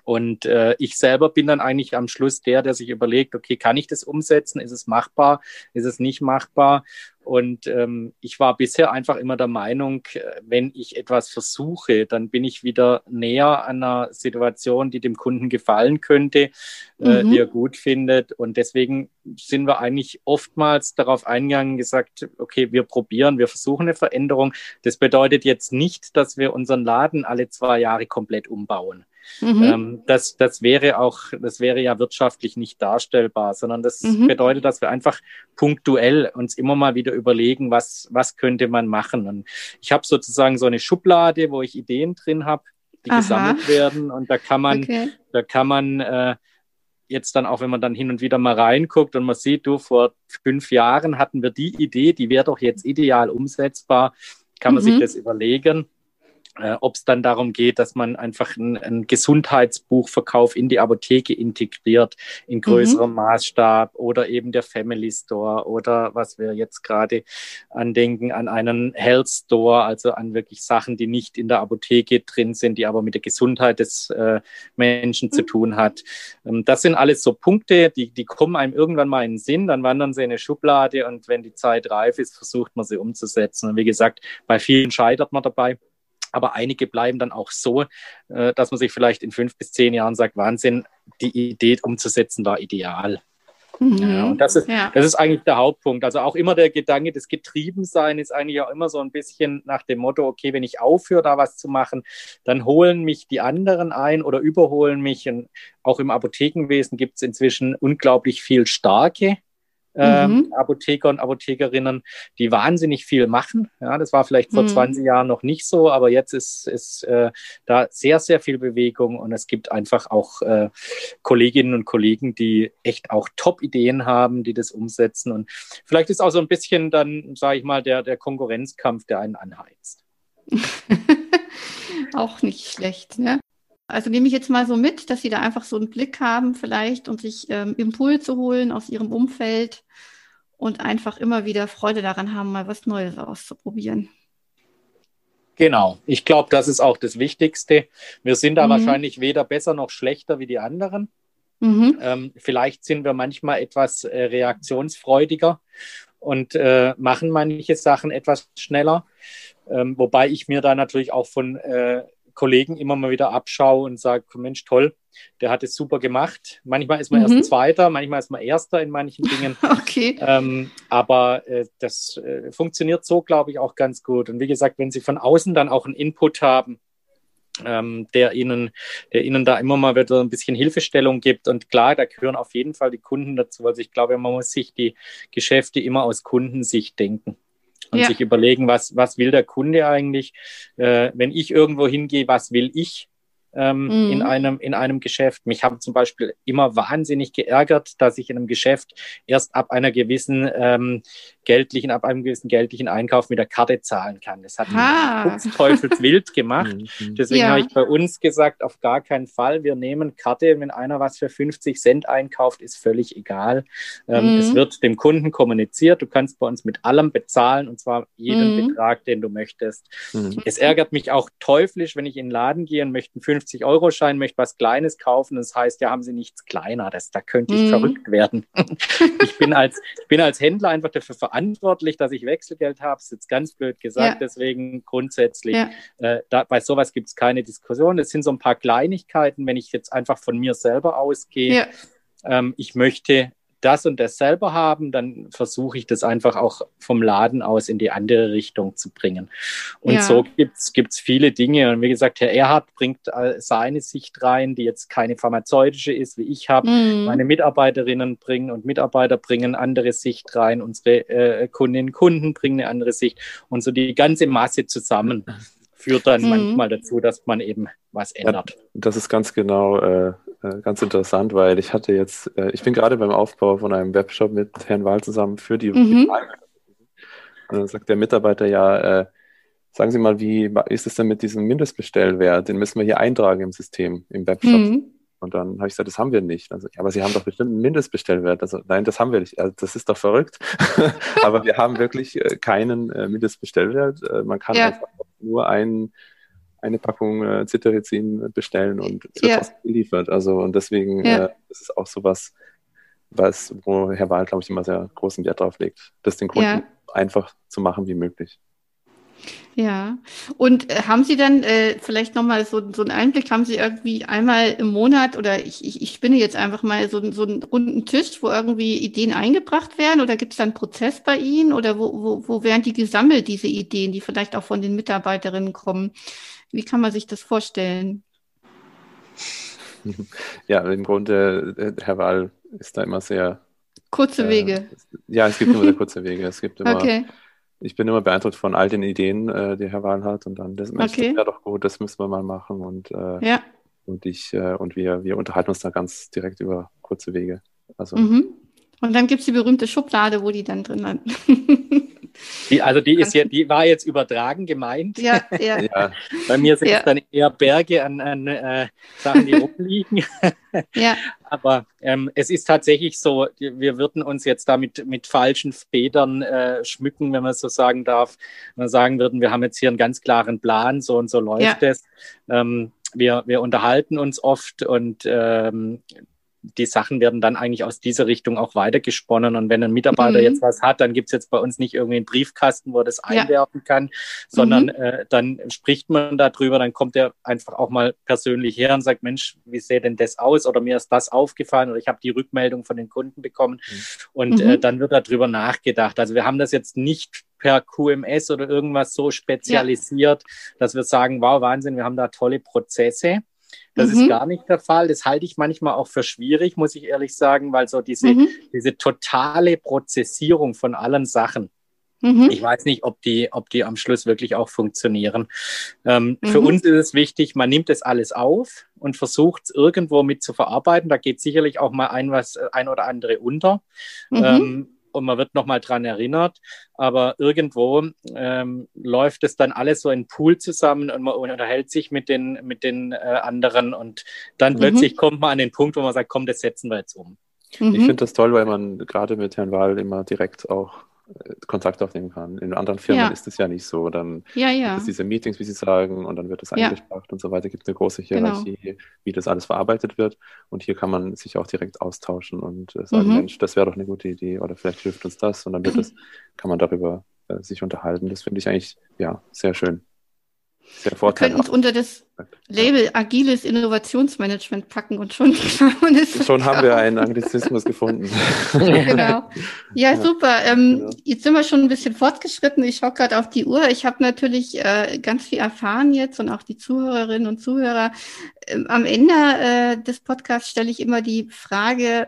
Und äh, ich selber bin dann eigentlich am Schluss der, der sich überlegt, okay, kann ich das umsetzen? Ist es machbar? Ist es nicht machbar? Und ähm, ich war bisher einfach immer der Meinung, äh, wenn ich etwas versuche, dann bin ich wieder näher an einer Situation, die dem Kunden gefallen könnte, äh, mhm. die er gut findet. Und deswegen sind wir eigentlich oftmals darauf eingegangen, gesagt, okay, wir probieren, wir versuchen eine Veränderung. Das bedeutet jetzt nicht, dass wir unseren Laden alle zwei Jahre komplett umbauen. Mhm. Ähm, das, das wäre auch, das wäre ja wirtschaftlich nicht darstellbar, sondern das mhm. bedeutet, dass wir einfach punktuell uns immer mal wieder überlegen, was, was könnte man machen. Und ich habe sozusagen so eine Schublade, wo ich Ideen drin habe, die Aha. gesammelt werden. Und da kann man, okay. da kann man äh, jetzt dann auch, wenn man dann hin und wieder mal reinguckt und man sieht, du, vor fünf Jahren hatten wir die Idee, die wäre doch jetzt ideal umsetzbar, kann man mhm. sich das überlegen. Äh, ob es dann darum geht, dass man einfach einen Gesundheitsbuchverkauf in die Apotheke integriert, in größerem mhm. Maßstab oder eben der Family Store oder was wir jetzt gerade andenken, an einen Health Store, also an wirklich Sachen, die nicht in der Apotheke drin sind, die aber mit der Gesundheit des äh, Menschen mhm. zu tun hat. Ähm, das sind alles so Punkte, die, die kommen einem irgendwann mal in den Sinn, dann wandern sie in eine Schublade und wenn die Zeit reif ist, versucht man sie umzusetzen. Und wie gesagt, bei vielen scheitert man dabei. Aber einige bleiben dann auch so, äh, dass man sich vielleicht in fünf bis zehn Jahren sagt, Wahnsinn, die Idee umzusetzen war ideal. Mhm. Ja, und das ist, ja. das ist eigentlich der Hauptpunkt. Also auch immer der Gedanke des Getriebensein ist eigentlich auch immer so ein bisschen nach dem Motto, okay, wenn ich aufhöre, da was zu machen, dann holen mich die anderen ein oder überholen mich. Und auch im Apothekenwesen gibt es inzwischen unglaublich viel starke ähm, mhm. Apotheker und Apothekerinnen, die wahnsinnig viel machen. Ja, das war vielleicht vor mhm. 20 Jahren noch nicht so, aber jetzt ist, ist äh, da sehr, sehr viel Bewegung und es gibt einfach auch äh, Kolleginnen und Kollegen, die echt auch Top-Ideen haben, die das umsetzen. Und vielleicht ist auch so ein bisschen dann, sage ich mal, der, der Konkurrenzkampf, der einen anheizt. auch nicht schlecht, ne? Also nehme ich jetzt mal so mit, dass Sie da einfach so einen Blick haben vielleicht und sich ähm, Impulse holen aus Ihrem Umfeld und einfach immer wieder Freude daran haben, mal was Neues auszuprobieren. Genau, ich glaube, das ist auch das Wichtigste. Wir sind da mhm. wahrscheinlich weder besser noch schlechter wie die anderen. Mhm. Ähm, vielleicht sind wir manchmal etwas äh, reaktionsfreudiger und äh, machen manche Sachen etwas schneller. Ähm, wobei ich mir da natürlich auch von äh, Kollegen immer mal wieder abschaue und sage, Mensch, toll, der hat es super gemacht. Manchmal ist man mhm. erst Zweiter, manchmal ist man Erster in manchen Dingen. okay. Ähm, aber äh, das äh, funktioniert so, glaube ich, auch ganz gut. Und wie gesagt, wenn Sie von außen dann auch einen Input haben, ähm, der ihnen, der ihnen da immer mal wieder ein bisschen Hilfestellung gibt. Und klar, da gehören auf jeden Fall die Kunden dazu. Also ich glaube, man muss sich die Geschäfte immer aus Kundensicht denken und ja. sich überlegen, was, was will der Kunde eigentlich? Äh, wenn ich irgendwo hingehe, was will ich? Ähm, mhm. in, einem, in einem Geschäft. Mich haben zum Beispiel immer wahnsinnig geärgert, dass ich in einem Geschäft erst ab einer gewissen ähm, geldlichen, ab einem gewissen geldlichen Einkauf mit der Karte zahlen kann. Das hat mich teufelswild gemacht. Mhm. Deswegen ja. habe ich bei uns gesagt, auf gar keinen Fall. Wir nehmen Karte, wenn einer was für 50 Cent einkauft, ist völlig egal. Ähm, mhm. Es wird dem Kunden kommuniziert. Du kannst bei uns mit allem bezahlen und zwar jeden mhm. Betrag, den du möchtest. Mhm. Es ärgert mich auch teuflisch, wenn ich in den Laden gehe und möchte einen 50-Euro-Schein, möchte was Kleines kaufen. Das heißt, ja, haben sie nichts kleiner. Das, da könnte ich mhm. verrückt werden. ich, bin als, ich bin als Händler einfach dafür verantwortlich, dass ich Wechselgeld habe. Das ist jetzt ganz blöd gesagt. Ja. Deswegen grundsätzlich, ja. äh, da, bei sowas gibt es keine Diskussion. Das sind so ein paar Kleinigkeiten, wenn ich jetzt einfach von mir selber ausgehe. Ja. Ähm, ich möchte das und das selber haben, dann versuche ich das einfach auch vom Laden aus in die andere Richtung zu bringen. Und ja. so gibt es viele Dinge. Und wie gesagt, Herr Erhard bringt äh, seine Sicht rein, die jetzt keine pharmazeutische ist, wie ich habe. Mhm. Meine Mitarbeiterinnen bringen und Mitarbeiter bringen andere Sicht rein. Unsere äh, Kundinnen und Kunden bringen eine andere Sicht. Und so die ganze Masse zusammen führt dann mhm. manchmal dazu, dass man eben was ändert. Ja, das ist ganz genau äh, äh, ganz interessant, weil ich hatte jetzt, äh, ich bin gerade beim Aufbau von einem Webshop mit Herrn Wahl zusammen für die mhm. Und dann sagt der Mitarbeiter ja, äh, sagen Sie mal, wie ist es denn mit diesem Mindestbestellwert? Den müssen wir hier eintragen im System, im Webshop. Mhm. Und dann habe ich gesagt, das haben wir nicht. Also, aber Sie haben doch bestimmt einen Mindestbestellwert. Also, nein, das haben wir nicht. Also, das ist doch verrückt. aber wir haben wirklich äh, keinen äh, Mindestbestellwert. Man kann ja. einfach nur einen eine Packung äh, Cetirizin bestellen und es wird ja. geliefert. Also und deswegen ja. äh, ist es auch sowas, was, wo Herr Wahl, glaube ich, immer sehr großen Wert drauf legt, das den Kunden ja. einfach zu machen wie möglich. Ja, und äh, haben Sie dann äh, vielleicht nochmal so, so einen Einblick, haben Sie irgendwie einmal im Monat oder ich, ich, ich spinne jetzt einfach mal so, so einen runden Tisch, wo irgendwie Ideen eingebracht werden oder gibt es da einen Prozess bei Ihnen oder wo, wo, wo werden die gesammelt, diese Ideen, die vielleicht auch von den Mitarbeiterinnen kommen? Wie kann man sich das vorstellen? Ja, im Grunde, äh, Herr Wahl ist da immer sehr. Kurze äh, Wege. Ja, es gibt nur sehr kurze Wege. Es gibt immer. Okay. Ich bin immer beeindruckt von all den Ideen, äh, die Herr Wahl hat. Und dann, das, okay. das doch gut, das müssen wir mal machen. Und, äh, ja. und ich, äh, und wir, wir unterhalten uns da ganz direkt über kurze Wege. Also, mhm. Und dann gibt es die berühmte Schublade, wo die dann drin sind. Die, also die ist ja, die war jetzt übertragen gemeint. Ja, ja. ja. Bei mir sind ja. es dann eher Berge an, an äh, Sachen, die rumliegen. ja. Aber ähm, es ist tatsächlich so, wir würden uns jetzt damit mit falschen Federn äh, schmücken, wenn man so sagen darf. Wenn wir sagen würden, wir haben jetzt hier einen ganz klaren Plan, so und so läuft ja. es. Ähm, wir, wir unterhalten uns oft und ähm, die Sachen werden dann eigentlich aus dieser Richtung auch weitergesponnen. Und wenn ein Mitarbeiter mhm. jetzt was hat, dann gibt es jetzt bei uns nicht irgendwie einen Briefkasten, wo er das ja. einwerfen kann, sondern mhm. äh, dann spricht man darüber, dann kommt er einfach auch mal persönlich her und sagt, Mensch, wie sähe denn das aus? Oder mir ist das aufgefallen oder ich habe die Rückmeldung von den Kunden bekommen. Mhm. Und äh, mhm. dann wird darüber nachgedacht. Also wir haben das jetzt nicht per QMS oder irgendwas so spezialisiert, ja. dass wir sagen, wow, Wahnsinn, wir haben da tolle Prozesse. Das mhm. ist gar nicht der Fall. Das halte ich manchmal auch für schwierig, muss ich ehrlich sagen, weil so diese, mhm. diese totale Prozessierung von allen Sachen, mhm. ich weiß nicht, ob die, ob die am Schluss wirklich auch funktionieren. Ähm, für mhm. uns ist es wichtig, man nimmt das alles auf und versucht es irgendwo mit zu verarbeiten. Da geht sicherlich auch mal ein, was, ein oder andere unter. Mhm. Ähm, und man wird nochmal dran erinnert. Aber irgendwo ähm, läuft es dann alles so in Pool zusammen und man unterhält sich mit den, mit den äh, anderen und dann mhm. plötzlich kommt man an den Punkt, wo man sagt, komm, das setzen wir jetzt um. Mhm. Ich finde das toll, weil man gerade mit Herrn Wahl immer direkt auch Kontakt aufnehmen kann. In anderen Firmen ja. ist es ja nicht so. Dann ja, ja. gibt es diese Meetings, wie Sie sagen, und dann wird es eingesprochen und so weiter. Gibt eine große genau. Hierarchie, genau. wie das alles verarbeitet wird. Und hier kann man sich auch direkt austauschen und sagen, mhm. Mensch, das wäre doch eine gute Idee oder vielleicht hilft uns das. Und dann wird es, kann man darüber äh, sich unterhalten. Das finde ich eigentlich ja sehr schön. Wir könnten es unter das Label agiles Innovationsmanagement packen und schon, und schon haben wir einen Anglizismus gefunden. genau. Ja, ja. super. Ähm, genau. Jetzt sind wir schon ein bisschen fortgeschritten. Ich schaue gerade auf die Uhr. Ich habe natürlich äh, ganz viel erfahren jetzt und auch die Zuhörerinnen und Zuhörer. Ähm, am Ende äh, des Podcasts stelle ich immer die Frage,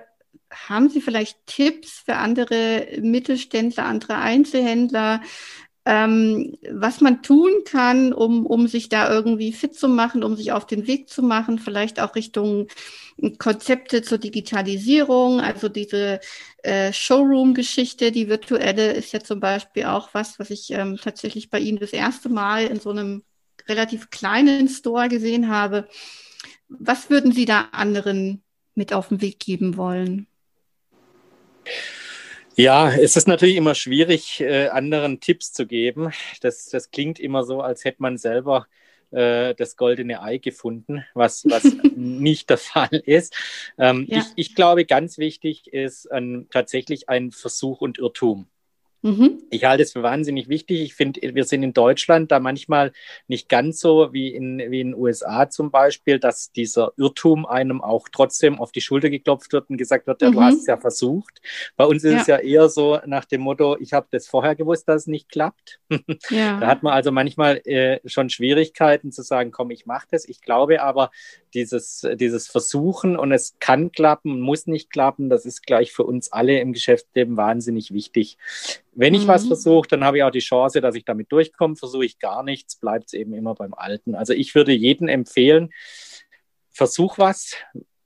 haben Sie vielleicht Tipps für andere Mittelständler, andere Einzelhändler, ähm, was man tun kann, um, um sich da irgendwie fit zu machen, um sich auf den Weg zu machen, vielleicht auch Richtung Konzepte zur Digitalisierung, also diese äh, Showroom-Geschichte, die virtuelle ist ja zum Beispiel auch was, was ich ähm, tatsächlich bei Ihnen das erste Mal in so einem relativ kleinen Store gesehen habe. Was würden Sie da anderen mit auf den Weg geben wollen? Ja, es ist natürlich immer schwierig, äh, anderen Tipps zu geben. Das, das klingt immer so, als hätte man selber äh, das goldene Ei gefunden, was, was nicht der Fall ist. Ähm, ja. ich, ich glaube, ganz wichtig ist ähm, tatsächlich ein Versuch und Irrtum. Mhm. Ich halte es für wahnsinnig wichtig. Ich finde, wir sind in Deutschland da manchmal nicht ganz so wie in, wie in den USA zum Beispiel, dass dieser Irrtum einem auch trotzdem auf die Schulter geklopft wird und gesagt wird, ja, mhm. du hast es ja versucht. Bei uns ist ja. es ja eher so nach dem Motto, ich habe das vorher gewusst, dass es nicht klappt. Ja. da hat man also manchmal äh, schon Schwierigkeiten zu sagen, komm, ich mache das. Ich glaube aber, dieses, dieses Versuchen und es kann klappen, muss nicht klappen, das ist gleich für uns alle im Geschäftsleben wahnsinnig wichtig. Wenn ich mhm. was versuche, dann habe ich auch die Chance, dass ich damit durchkomme. Versuche ich gar nichts, bleibt es eben immer beim Alten. Also ich würde jedem empfehlen, versuch was,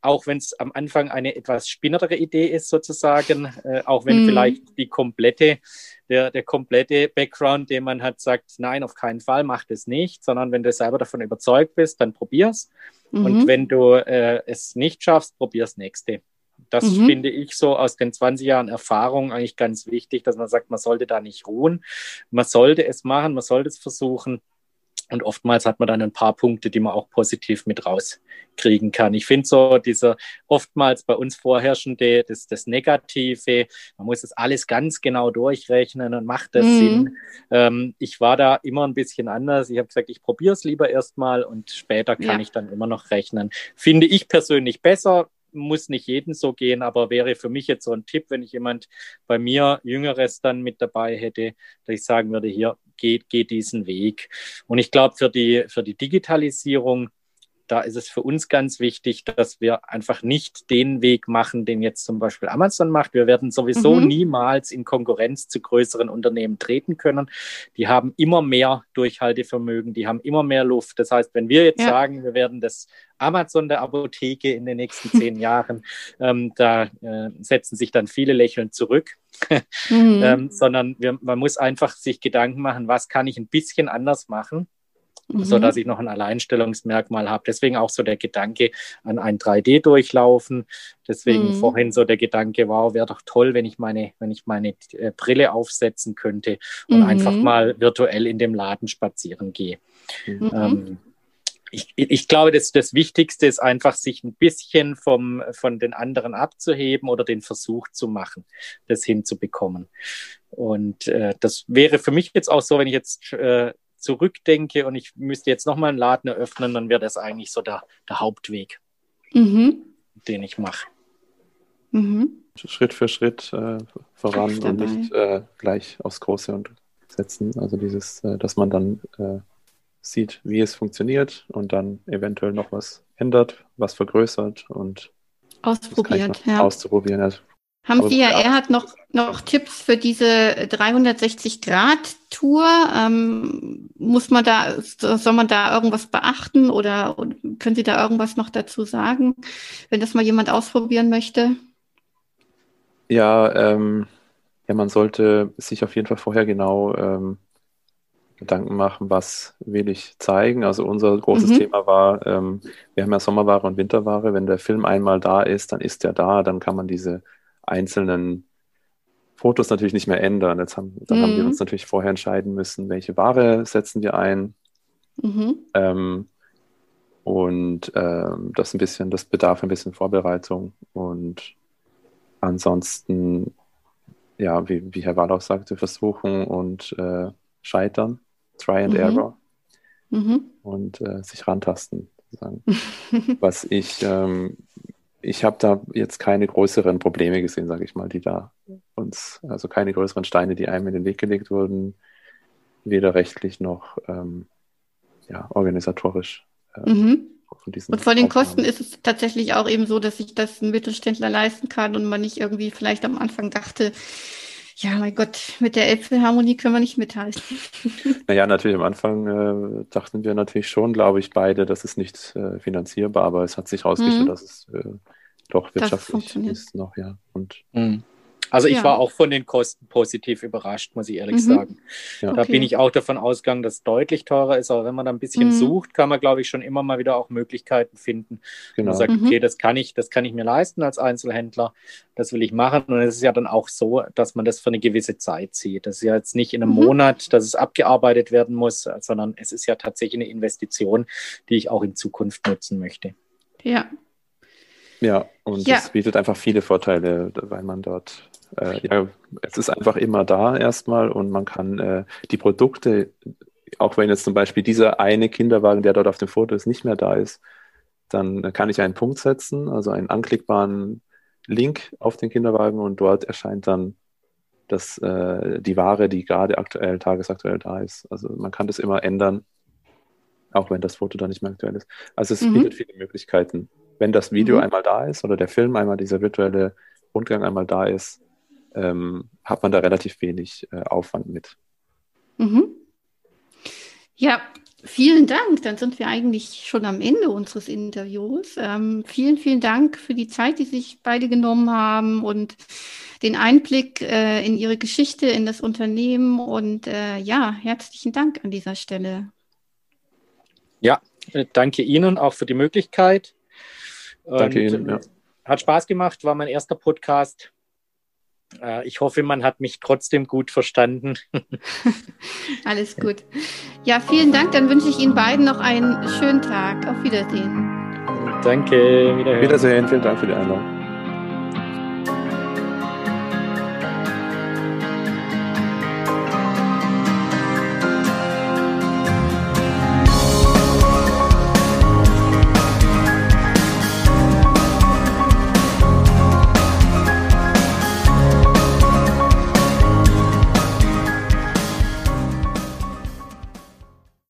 auch wenn es am Anfang eine etwas spinnerere Idee ist, sozusagen, äh, auch wenn mhm. vielleicht die komplette, der, der komplette Background, den man hat, sagt, nein, auf keinen Fall, mach das nicht, sondern wenn du selber davon überzeugt bist, dann probier's. Mhm. Und wenn du äh, es nicht schaffst, probier's nächste. Das mhm. finde ich so aus den 20 Jahren Erfahrung eigentlich ganz wichtig, dass man sagt, man sollte da nicht ruhen. Man sollte es machen, man sollte es versuchen. Und oftmals hat man dann ein paar Punkte, die man auch positiv mit rauskriegen kann. Ich finde so dieser oftmals bei uns vorherrschende, das, das Negative, man muss das alles ganz genau durchrechnen und macht das mhm. Sinn. Ähm, ich war da immer ein bisschen anders. Ich habe gesagt, ich probiere es lieber erstmal und später kann ja. ich dann immer noch rechnen. Finde ich persönlich besser muss nicht jeden so gehen, aber wäre für mich jetzt so ein Tipp, wenn ich jemand bei mir Jüngeres dann mit dabei hätte, dass ich sagen würde, hier geht, geht diesen Weg. Und ich glaube, für die, für die Digitalisierung, da ist es für uns ganz wichtig, dass wir einfach nicht den Weg machen, den jetzt zum Beispiel Amazon macht. Wir werden sowieso mhm. niemals in Konkurrenz zu größeren Unternehmen treten können. Die haben immer mehr Durchhaltevermögen, die haben immer mehr Luft. Das heißt, wenn wir jetzt ja. sagen, wir werden das Amazon der Apotheke in den nächsten zehn Jahren, ähm, da äh, setzen sich dann viele lächeln zurück. mhm. ähm, sondern wir, man muss einfach sich Gedanken machen, was kann ich ein bisschen anders machen, mhm. so dass ich noch ein Alleinstellungsmerkmal habe. Deswegen auch so der Gedanke an ein 3D-Durchlaufen. Deswegen mhm. vorhin so der Gedanke, wow, wäre doch toll, wenn ich meine, wenn ich meine äh, Brille aufsetzen könnte und mhm. einfach mal virtuell in dem Laden spazieren gehe. Mhm. Ähm, ich, ich glaube, das, das Wichtigste ist einfach, sich ein bisschen vom, von den anderen abzuheben oder den Versuch zu machen, das hinzubekommen. Und äh, das wäre für mich jetzt auch so, wenn ich jetzt äh, zurückdenke und ich müsste jetzt nochmal einen Laden eröffnen, dann wäre das eigentlich so der, der Hauptweg, mhm. den ich mache. Mhm. Schritt für Schritt äh, voran und nicht äh, gleich aufs Große und setzen. Also dieses, äh, dass man dann äh, sieht, wie es funktioniert und dann eventuell noch was ändert, was vergrößert und ausprobiert. Ja. Auszuprobieren. Also, Haben Sie ja, er hat noch, noch Tipps für diese 360-Grad-Tour. Ähm, muss man da, soll man da irgendwas beachten oder können Sie da irgendwas noch dazu sagen, wenn das mal jemand ausprobieren möchte? Ja, ähm, ja, man sollte sich auf jeden Fall vorher genau ähm, Gedanken machen, was will ich zeigen. Also unser großes mhm. Thema war, ähm, wir haben ja Sommerware und Winterware. Wenn der Film einmal da ist, dann ist er da, dann kann man diese einzelnen Fotos natürlich nicht mehr ändern. Jetzt haben, dann mhm. haben wir mhm. uns natürlich vorher entscheiden müssen, welche Ware setzen wir ein. Mhm. Ähm, und ähm, das ein bisschen, das bedarf ein bisschen Vorbereitung. Und ansonsten, ja, wie, wie Herr Wallach sagte, versuchen und äh, scheitern. Try and mhm. Error mhm. und äh, sich rantasten. Was ich, ähm, ich habe da jetzt keine größeren Probleme gesehen, sage ich mal, die da uns, also keine größeren Steine, die einem in den Weg gelegt wurden, weder rechtlich noch ähm, ja, organisatorisch. Äh, mhm. Und von den Kosten ist es tatsächlich auch eben so, dass sich das ein Mittelständler leisten kann und man nicht irgendwie vielleicht am Anfang dachte, ja, mein Gott, mit der Äpfelharmonie können wir nicht mithalten. Naja, natürlich am Anfang äh, dachten wir natürlich schon, glaube ich, beide, das ist nicht äh, finanzierbar, aber es hat sich herausgestellt, mhm. dass es äh, doch wirtschaftlich ist noch, ja. Und mhm. Also ich ja. war auch von den Kosten positiv überrascht, muss ich ehrlich mhm. sagen. Ja. Da okay. bin ich auch davon ausgegangen, dass es deutlich teurer ist. Aber wenn man da ein bisschen mhm. sucht, kann man, glaube ich, schon immer mal wieder auch Möglichkeiten finden. Genau. Und sagt, mhm. okay, das kann ich, das kann ich mir leisten als Einzelhändler. Das will ich machen. Und es ist ja dann auch so, dass man das für eine gewisse Zeit sieht. Das ist ja jetzt nicht in einem mhm. Monat, dass es abgearbeitet werden muss, sondern es ist ja tatsächlich eine Investition, die ich auch in Zukunft nutzen möchte. Ja, ja, und ja. es bietet einfach viele Vorteile, weil man dort äh, ja, es ist einfach immer da erstmal und man kann äh, die Produkte, auch wenn jetzt zum Beispiel dieser eine Kinderwagen, der dort auf dem Foto ist, nicht mehr da ist, dann kann ich einen Punkt setzen, also einen anklickbaren Link auf den Kinderwagen und dort erscheint dann das, äh, die Ware, die gerade aktuell, tagesaktuell da ist. Also man kann das immer ändern, auch wenn das Foto dann nicht mehr aktuell ist. Also es mhm. bietet viele Möglichkeiten. Wenn das Video mhm. einmal da ist oder der Film einmal, dieser virtuelle Rundgang einmal da ist, ähm, hat man da relativ wenig äh, Aufwand mit. Mhm. Ja, vielen Dank. Dann sind wir eigentlich schon am Ende unseres Interviews. Ähm, vielen, vielen Dank für die Zeit, die sich beide genommen haben und den Einblick äh, in Ihre Geschichte, in das Unternehmen. Und äh, ja, herzlichen Dank an dieser Stelle. Ja, danke Ihnen auch für die Möglichkeit. Danke und, Ihnen. Ja. Hat Spaß gemacht, war mein erster Podcast. Äh, ich hoffe, man hat mich trotzdem gut verstanden. Alles gut. Ja, vielen Dank. Dann wünsche ich Ihnen beiden noch einen schönen Tag. Auf Wiedersehen. Danke. Wiederhören. Wiedersehen. Vielen Dank für die Einladung.